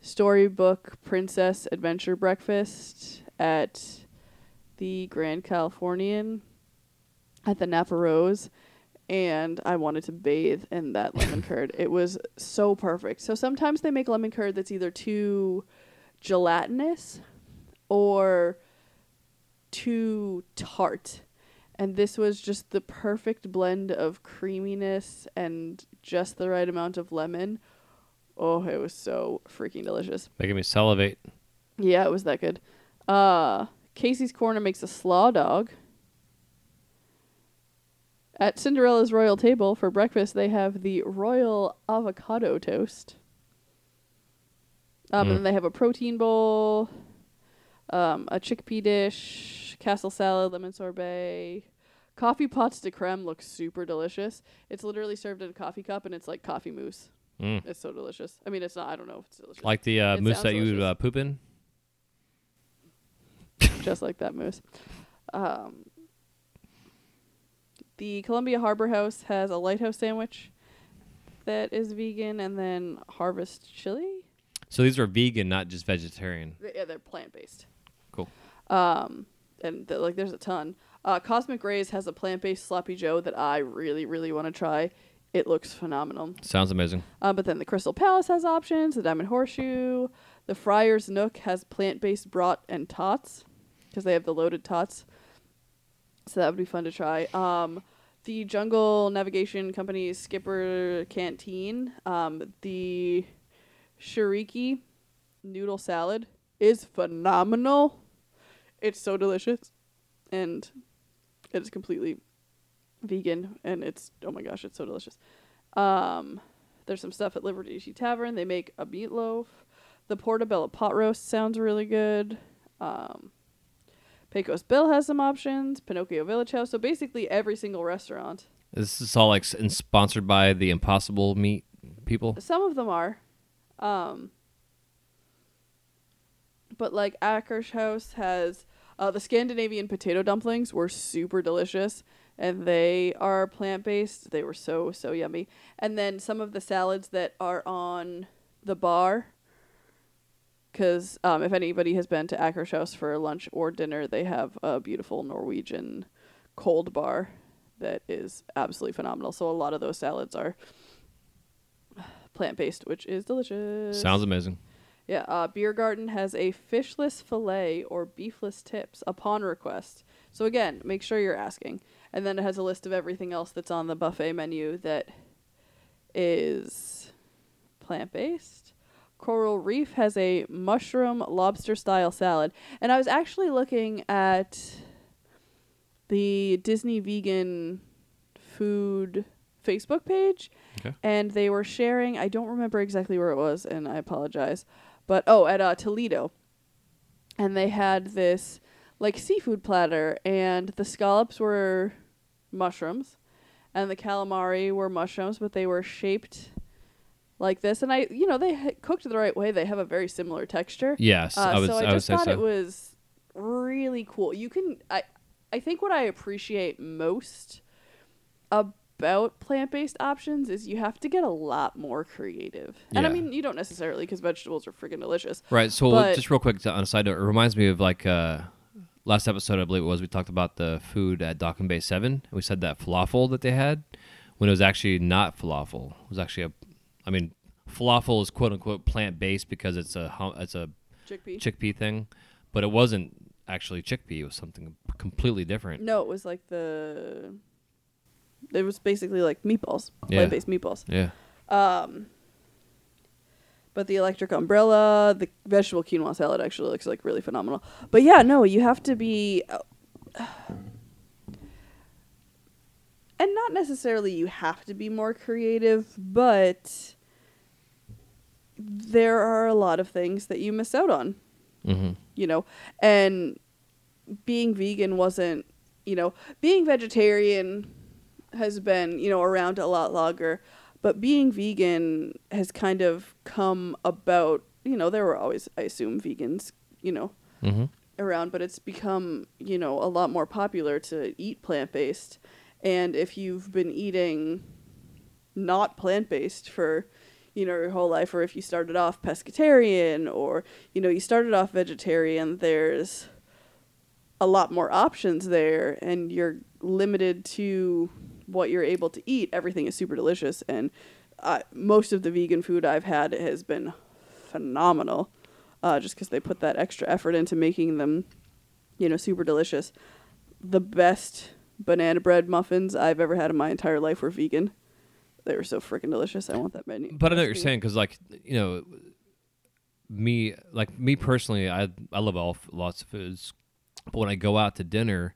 Storybook Princess Adventure Breakfast at the Grand Californian at the Napa Rose and I wanted to bathe in that *laughs* lemon curd. It was so perfect. So sometimes they make lemon curd that's either too gelatinous or too tart. And this was just the perfect blend of creaminess and just the right amount of lemon. Oh, it was so freaking delicious. Making me salivate. Yeah, it was that good. Uh Casey's Corner makes a slaw dog. At Cinderella's royal table for breakfast, they have the royal avocado toast. Um, Mm. And then they have a protein bowl, um, a chickpea dish, castle salad, lemon sorbet. Coffee pots de creme looks super delicious. It's literally served in a coffee cup, and it's like coffee mousse. Mm. It's so delicious. I mean, it's not. I don't know if it's delicious. Like the uh, It sounds that you would uh, poop in. Just like that moose. Um, the Columbia Harbor House has a lighthouse sandwich, that is vegan, and then Harvest Chili. So these are vegan, not just vegetarian. Th- Yeah, they're plant based. Cool. Um, and th- like there's a ton. Uh, Cosmic Rays has a plant based sloppy Joe that I really, really want to try. It looks phenomenal. Sounds amazing. Uh, but then the Crystal Palace has options. The Diamond Horseshoe, the Friar's Nook has plant based brat and tots because they have the loaded tots. So that would be fun to try. Um, the Jungle Navigation Company's Skipper Canteen, um, the Shiriki noodle salad is phenomenal. It's so delicious, and it is completely vegan, and it's oh my gosh, it's so delicious. Um, there's some stuff at Liberty Tavern. They make a meatloaf. The Portobello pot roast sounds really good. Um, Pecos Bill has some options. Pinocchio Village House. So basically, every single restaurant. This is all like s- sponsored by the Impossible Meat people. Some of them are. Um, but like Akershus has uh, the Scandinavian potato dumplings were super delicious and they are plant based. They were so so yummy. And then some of the salads that are on the bar because um, if anybody has been to Akershus for lunch or dinner, they have a beautiful Norwegian cold bar that is absolutely phenomenal. So a lot of those salads are plant based, which is delicious. Sounds amazing. Yeah, uh, Beer Garden has a fishless fillet or beefless tips upon request. So again, make sure you're asking. And then it has a list of everything else that's on the buffet menu that is plant based. Coral Reef has a mushroom lobster style salad. And I was actually looking at the Disney vegan food Facebook page Okay. and they were sharing I don't remember exactly where it was and I apologize. But oh, at uh, Toledo. And they had this like seafood platter and the scallops were mushrooms and the calamari were mushrooms but they were shaped like this and I you know they ha- cooked the right way. They have a very similar texture. Yes, Uh, I so I, I just thought so. it was really cool. You can I I think what I appreciate most about plant-based options is you have to get a lot more creative. And I mean, you don't necessarily because vegetables are freaking delicious. Right. So But- just real quick to, on a side note, it reminds me of like uh, last episode, I believe it was, we talked about the food at Docking Bay Seven. We said that falafel that they had when it was actually not falafel. It was actually a, I mean, falafel is quote unquote plant based because it's a hum- it's a Chickpea. chickpea thing, but it wasn't actually chickpea. It was something completely different. No, it was like the it was basically like meatballs, Yeah. plant-based meatballs. Yeah. Um, but the electric umbrella, the vegetable quinoa salad actually looks like really phenomenal. But yeah, no, you have to be, uh, *sighs* and not necessarily you have to be more creative, but there are a lot of things that you miss out on Mm-hmm. you know and being vegan wasn't you know being vegetarian has been you know around a lot longer but being vegan has kind of come about you know there were always i assume vegans you know Mm-hmm. around but it's become you know a lot more popular to eat plant-based and if you've been eating not plant-based for you know your whole life or if you started off pescatarian or you know you started off vegetarian there's a lot more options there and you're limited to what you're able to eat. Everything is super delicious and uh, most of the vegan food i've had has been phenomenal uh, just because they put that extra effort into making them you know super delicious. The best banana bread muffins i've ever had in my entire life were vegan they were so freaking delicious. I want that menu. But I know what you're saying because, like, you know, me, like me personally, I I love all lots of foods, but when I go out to dinner,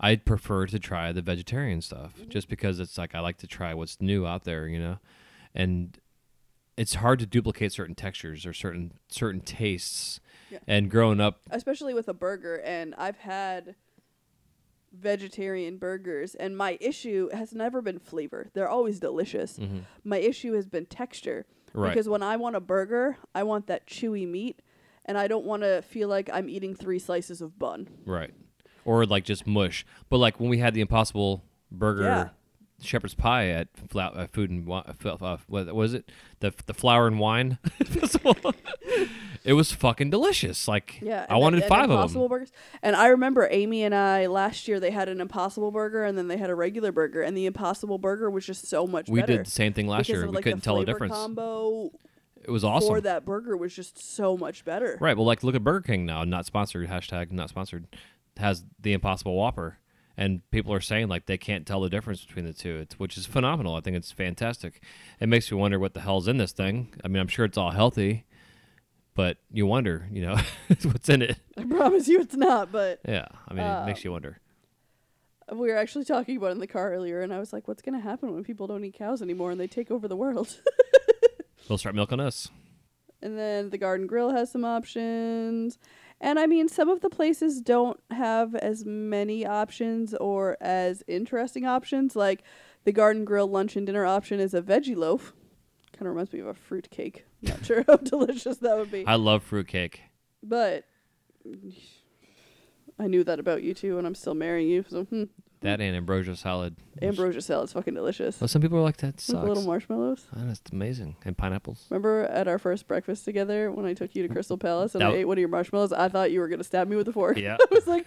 I'd prefer to try the vegetarian stuff mm-hmm. just because it's like I like to try what's new out there, you know, and it's hard to duplicate certain textures or certain certain tastes. Yeah. And growing up, especially with a burger and i've had vegetarian burgers and my issue has never been flavor they're always delicious Mhm. my issue has been texture Right. because when i want a burger i want that chewy meat and i don't want to feel like i'm eating three slices of bun right, or like just mush, but like when we had the Impossible Burger Yeah. Shepherd's pie at Fla- uh, Food and Wi- uh, uh, what was it? The the flour and wine *laughs* festival. it was fucking delicious. Like Yeah, I and wanted five of Impossible them. burgers. And I remember Amy and I last year they had an Impossible burger and then they had a regular burger, and the Impossible burger was just so much better. We better. did the same thing last because year. of, We like, couldn't the tell the flavor difference. Combo It was awesome. for that burger was just so much better. Right. Well, like look at Burger King now, not sponsored. Hashtag not sponsored. Has the Impossible Whopper, and people are saying like they can't tell the difference between the two. It's which is phenomenal. I think it's fantastic. It makes you wonder what the hell's in this thing. I mean, I'm sure it's all healthy, but you wonder, you know, *laughs* what's in it. I promise you it's not, but Yeah. I mean, it uh, makes you wonder. we were actually talking about it in the car earlier, and I was like, "What's gonna happen when people don't eat cows anymore and they take over the world?" *laughs* They'll start milking us. And then the Garden Grill has some options. And I mean, some of the places don't have as many options or as interesting options. Like the Garden Grill lunch and dinner option is a veggie loaf. Kind of reminds me of a fruit cake. *laughs* Not sure how delicious that would be. I love fruit cake. But I knew that about you too, and I'm still marrying you. So hmm. That and ambrosia salad. ambrosia salad's fucking delicious. Well, some people are like that With sucks. little marshmallows. Oh, that's amazing. And pineapples. Remember at our first breakfast together when I took you to Crystal Palace and I That- ate one of your marshmallows? I thought you were gonna stab me with a fork. Yeah. *laughs* I was like,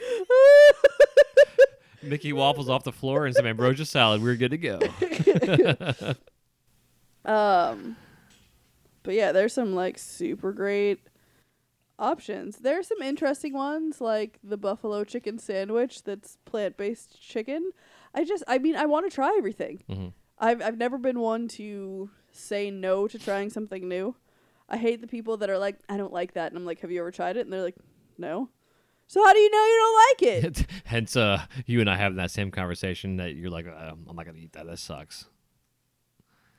Mickey waffles off the floor and some ambrosia salad. We're good to go. *laughs* um, but yeah, there's some like super great options. There are some interesting ones like the buffalo chicken sandwich that's plant based chicken. I just, I mean, I want to try everything. Mhm. I've I've never been one to say no to trying something new. I hate the people that are like, I don't like that, and I'm like, Have you ever tried it? And they're like, No. So how do you know you don't like it? *laughs* Hence, uh, you and I having that same conversation that you're like, uh, I'm not gonna eat that. That sucks.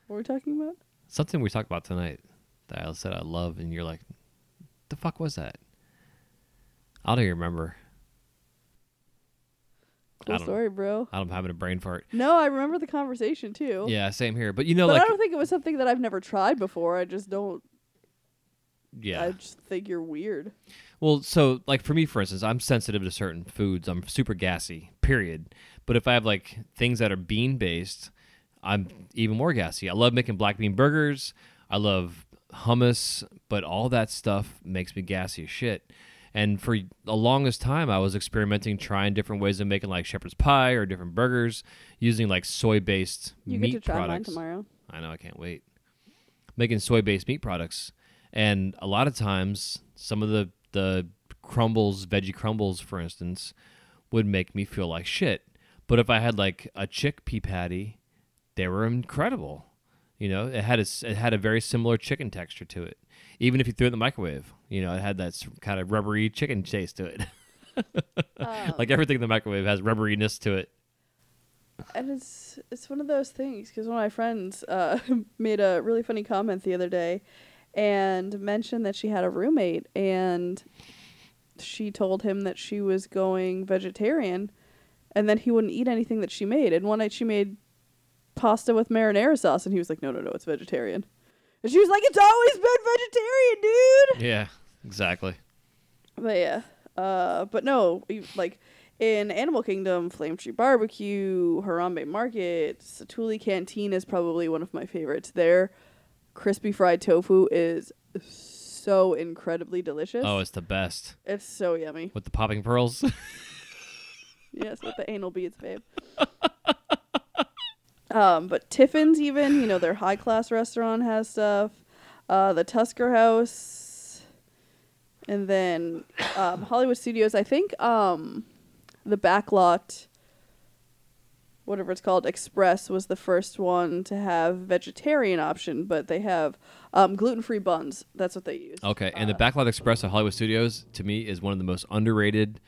what are we talking about? Something we talked about tonight that I said I love, and you're like, the fuck was that? I don't even remember. Cool I don't- story, bro. I'm having a brain fart. No, I remember the conversation too. Yeah, same here. But you know, but like, I don't think it was something that I've never tried before. I just don't. yeah. I just think you're weird. Well, so like for me, for instance, I'm sensitive to certain foods. I'm super gassy. Period. But if I have like things that are bean based, I'm even more gassy. I love making black bean burgers. I love hummus, but all that stuff makes me gassy as shit. And for the longest time, I was experimenting, trying different ways of making like shepherd's pie or different burgers using like soy based meat get to try mine products. tomorrow. I know, I can't wait. Making soy based meat products. And a lot of times, some of the, the crumbles, veggie crumbles, for instance, would make me feel like shit. But if I had like a chickpea patty, they were incredible. You know, it had a, it had a very similar chicken texture to it. Even if you threw it in the microwave, you know, it had that kind of rubbery chicken taste to it. *laughs* like everything in the microwave has rubberiness to it. And it's it's one of those things because one of my friends uh, *laughs* made a really funny comment the other day, and mentioned that she had a roommate and she told him that she was going vegetarian, and then he wouldn't eat anything that she made. And one night she made pasta with marinara sauce, and he was like, "No, no, no, it's vegetarian." And she was like, "It's always been vegetarian, dude." Yeah, exactly. But yeah, uh, but no, like in Animal Kingdom, Flame Tree Barbecue, Harambe Market, Satu'li Canteen is probably one of my favorites. Their crispy fried tofu is so incredibly delicious. Oh, it's the best. it's so yummy. With the popping pearls. *laughs* Yes, with the anal beads, babe. *laughs* um, but Tiffin's even, you know, their high class restaurant has stuff. Uh, the Tusker House, and then um, Hollywood Studios. I think um, the backlot, whatever it's called, Express was the first one to have vegetarian option, but they have um, gluten free buns. That's what they use. Okay, and the Backlot Express at Hollywood Studios to me is one of the most underrated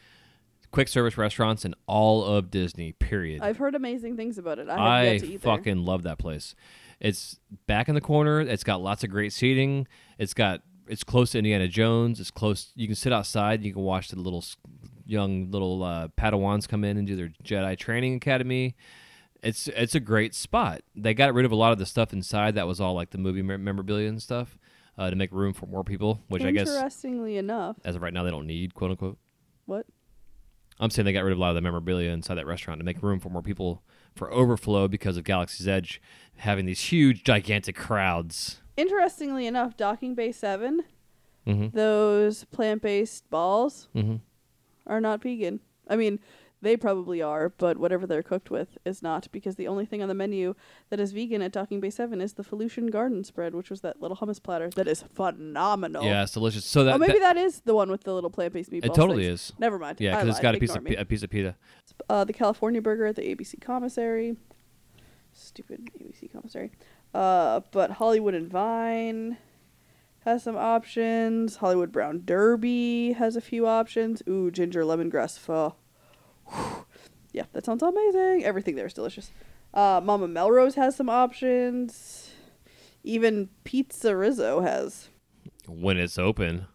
quick service restaurants in all of Disney. Period. I've heard amazing things about it. I have yet to eat there. fucking love that place. It's back in the corner. It's got lots of great seating. It's got it's close to Indiana Jones. It's close. You can sit outside. And you can watch the little young little uh, Padawans come in and do their Jedi training academy. It's it's a great spot. They got rid of a lot of the stuff inside that was all like the movie memorabilia and stuff uh, to make room for more people, which I guess Interestingly enough, as of right now they don't need, quote unquote. what? I'm saying they got rid of a lot of the memorabilia inside that restaurant to make room for more people for overflow because of Galaxy's Edge having these huge, gigantic crowds. Interestingly enough, Docking Bay 7, hmm those plant based balls hmm are not vegan. I mean, they probably are, but whatever they're cooked with is not because the only thing on the menu that is vegan at Docking Bay 7 is the Felucian Garden spread, which was that little hummus platter that is phenomenal. Yeah, it's delicious. So that, oh, maybe that- that is the one with the little plant based meatballs. it totally things. is. Never mind. Yeah, because it's got a piece of pi- a piece of pita. uh, the California burger at the ABC commissary. Stupid ABC commissary. Uh, but Hollywood and Vine has some options. Hollywood Brown Derby has a few options. Ooh, ginger lemongrass pho. Whew. Yeah, that sounds amazing. Everything there is delicious. Uh, Mama Melrose has some options. Even Pizza Rizzo has. When it's open,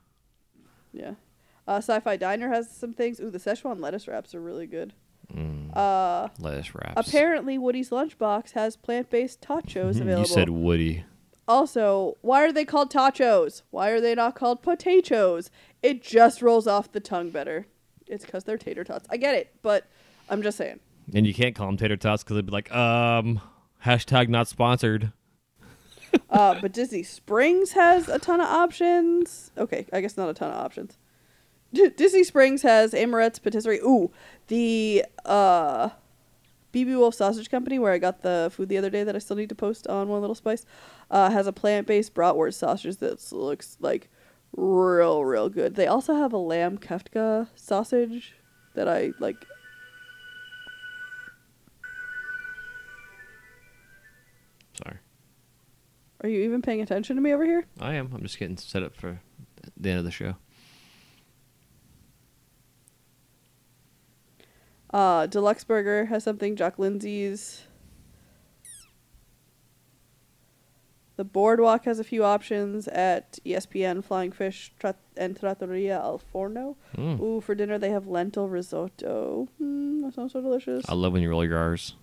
Yeah. Uh, Sci-Fi Diner has some things. Ooh, the Szechuan lettuce wraps are really good. Mm. Uh, lettuce wraps. Apparently, Woody's Lunchbox has plant-based tachos *laughs* available. You said Woody. Also, why are they called tachos? Why are they not called potatoes? It just rolls off the tongue better. It's because they're tater tots. I get it, but I'm just saying. And you can't call them tater tots because they'd be like, um, hashtag not sponsored. *laughs* Uh, but Disney Springs has a ton of options. Okay, I guess not a ton of options. D- Disney Springs has Amorette's Patisserie. Ooh, the uh, BB Wolf Sausage Company, where I got the food the other day that I still need to post on One Little Spice, uh, has a plant-based bratwurst sausage that looks like real, real good. They also have a lamb keftka sausage that I like. Sorry. Are you even paying attention to me over here? I am. I'm just getting set up for the end of the show. Uh, Deluxe Burger has something. Jock Lindsay's. The Boardwalk has a few options at ESPN, Flying Fish, Trat- and Trattoria Al Forno. Mm. Ooh, for dinner they have lentil risotto. Mm, that sounds so delicious. I love when you roll your R's.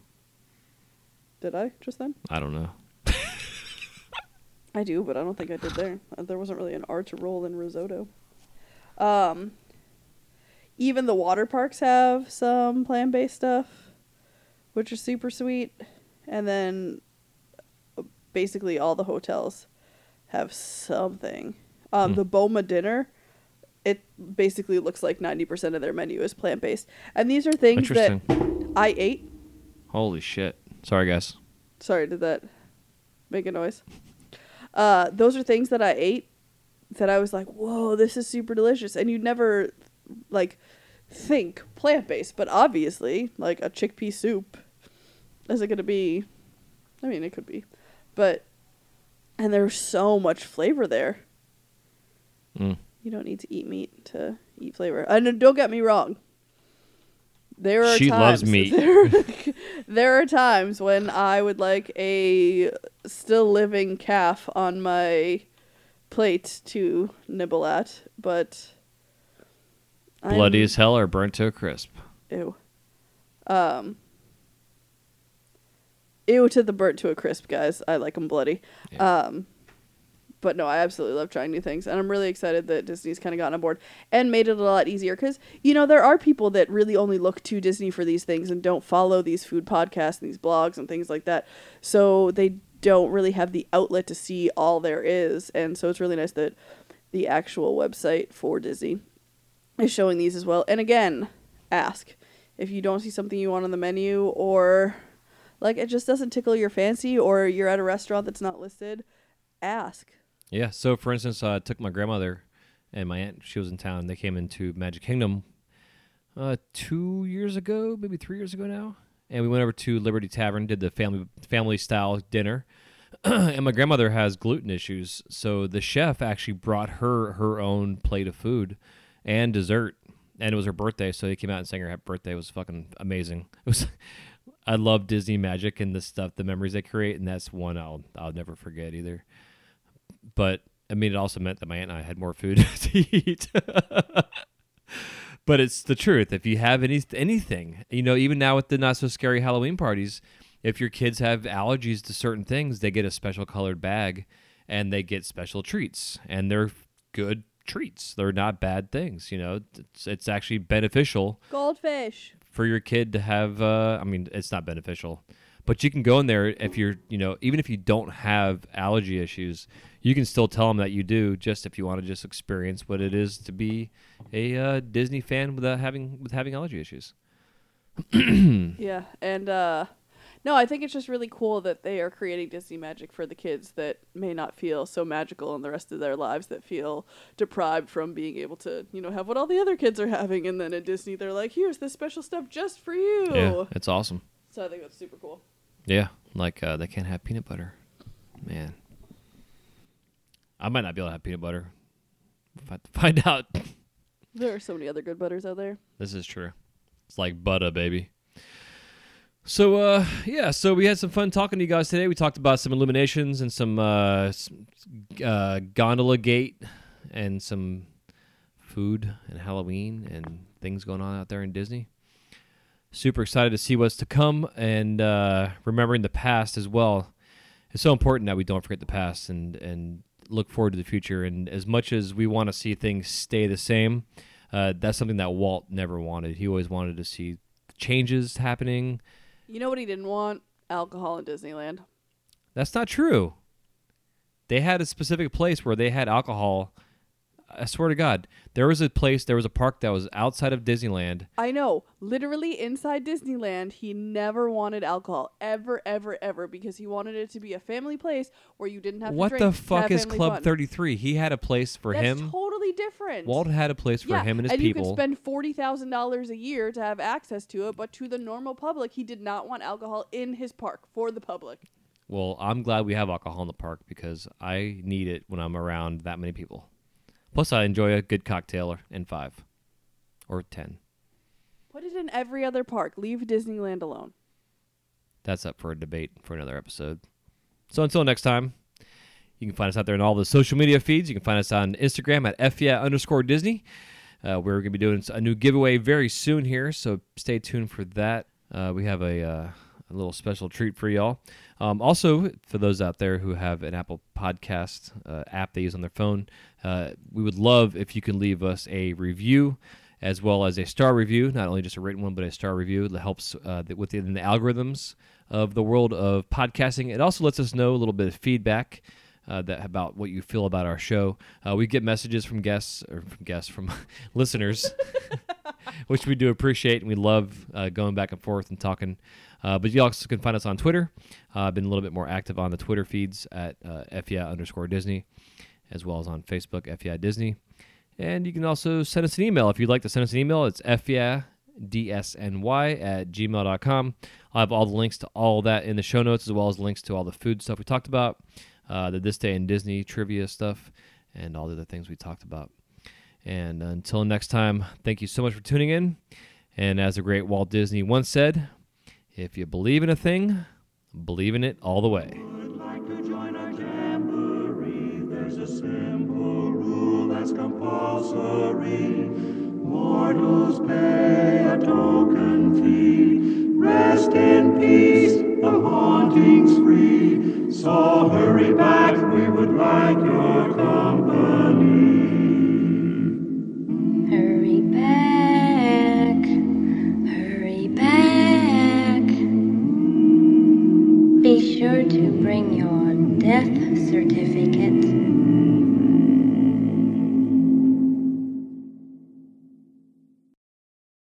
Did I just then? I don't know. *laughs* I do, but I don't think I did there. Uh, There wasn't really an R to roll in risotto. Um, even the water parks have some plant based stuff, which is super sweet. And then basically all the hotels have something. Um, Hmm. The Boma dinner, it basically looks like 90% of their menu is plant based. And these are things that I ate. Holy shit. Sorry, guys. Sorry, did that make a noise? Uh, those are things that I ate that I was like, whoa, this is super delicious. And you'd never, like, think plant based, but obviously, like, a chickpea soup, is it going to be? I mean, it could be. But, and there's so much flavor there. Mm. You don't need to eat meat to eat flavor. And don't get me wrong. There are She loves meat. *laughs* There, there are times when I would like a still living calf on my plate to nibble at, but Bloody I'm- as hell or burnt to a crisp. Ew. Um. Ew to the burnt to a crisp, guys. I like them bloody. Um, but no, I absolutely love trying new things, and I'm really excited that Disney's kind of gotten on board and made it a lot easier. Because you know there are people that really only look to Disney for these things and don't follow these food podcasts and these blogs and things like that. So they don't really have the outlet to see all there is, and so it's really nice that the actual website for Disney is showing these as well. And again, ask if you don't see something you want on the menu or like it just doesn't tickle your fancy or you're at a restaurant that's not listed, ask. Yeah. So, for instance, I took my grandmother and my aunt. She was in town. They came into Magic Kingdom uh, two years ago, maybe three years ago now, and we went over to Liberty Tavern, did the family family style dinner. *clears throat* and my grandmother has gluten issues, so the chef actually brought her her own plate of food and dessert, and it was her birthday, so they came out and sang her happy birthday. It was fucking amazing. *laughs* It was. I love Disney magic and the stuff, the memories they create, and that's one I'll I'll never forget either but I mean, it also meant that my aunt and I had more food *laughs* to eat. but it's the truth. If you have any anything, you know, even now with the not so scary Halloween parties, if your kids have allergies to certain things, they get a special colored bag, and they get special treats, and they're good treats. They're not bad things. You know, it's it's actually beneficial Goldfish. For your kid to have. Uh, I mean, it's not beneficial, but you can go in there if you're, you know, even if you don't have allergy issues, you can still tell them that you do. Just if you want to just experience what it is to be a uh, Disney fan without having with having allergy issues. *clears throat* Yeah, and uh no, I think it's just really cool that they are creating Disney magic for the kids that may not feel so magical in the rest of their lives that feel deprived from being able to, you know, have what all the other kids are having and then at Disney they're like, "Here's this special stuff just for you." Yeah, it's awesome. So I think that's super cool. Yeah, like uh, they can't have peanut butter. Man, I might not be able to have peanut butter. If I *laughs* find out. There are so many other good butters out there. This is true. It's like butter, baby. So uh yeah, so we had some fun talking to you guys today. We talked about some illuminations and some uh, some, uh gondola gate and some food and Halloween and things going on out there in Disney. Super excited to see what's to come and uh remembering the past as well. It's so important that we don't forget the past and and look forward to the future and as much as we want to see things stay the same, uh, that's something that Walt never wanted. He always wanted to see changes happening. You know what he didn't want? Alcohol in Disneyland. That's not true. They had a specific place where they had alcohol. I swear to God, there was a place, there was a park that was outside of Disneyland. I know. Literally inside Disneyland, he never wanted alcohol ever, ever, ever because he wanted it to be a family place where you didn't have to What the fuck is Club fun. 33? He had a place for him. That's him. totally different. Walt had a place for yeah, him and his and people. you could spend forty thousand dollars a year to have access to it, but to the normal public, he did not want alcohol in his park for the public. Well, I'm glad we have alcohol in the park because I need it when I'm around that many people. Plus, I enjoy a good cocktail or- in five or ten. Put it in every other park. Leave Disneyland alone. That's up for a debate for another episode. So until next time, you can find us out there in all the social media feeds. You can find us on Instagram at FYA underscore Disney. Uh, we're going to be doing a new giveaway very soon here, so stay tuned for that. Uh, we have a, uh, a little special treat for y'all. Um, also, for those out there who have an Apple Podcast uh, app they use on their phone, uh, we would love if you can leave us a review as well as a star review, not only just a written one, but a star review that helps uh, within the algorithms of the world of podcasting. It also lets us know a little bit of feedback uh, that about what you feel about our show. Uh, we get messages from guests or from guests from *laughs* listeners, *laughs* which we do appreciate, and we love uh, going back and forth and talking. Uh, but you also can find us on Twitter. Uh, I've been a little bit more active on the Twitter feeds at uh, underscore Disney, as well as on Facebook, FEI Disney. And you can also send us an email. If you'd like to send us an email, it's FEI dsny at gmail.com. I'll have all the links to all that in the show notes, as well as links to all the food stuff we talked about, uh, the This Day in Disney trivia stuff, and all the other things we talked about. And until next time, thank you so much for tuning in. And as the great Walt Disney once said, if you believe in a thing, believe in it all the way. There's a simple rule that's compulsory. Mortals pay a token fee. Rest in peace, the haunting's free. So hurry back, we would like your company. Hurry back, hurry back. Be sure to bring your death certificate.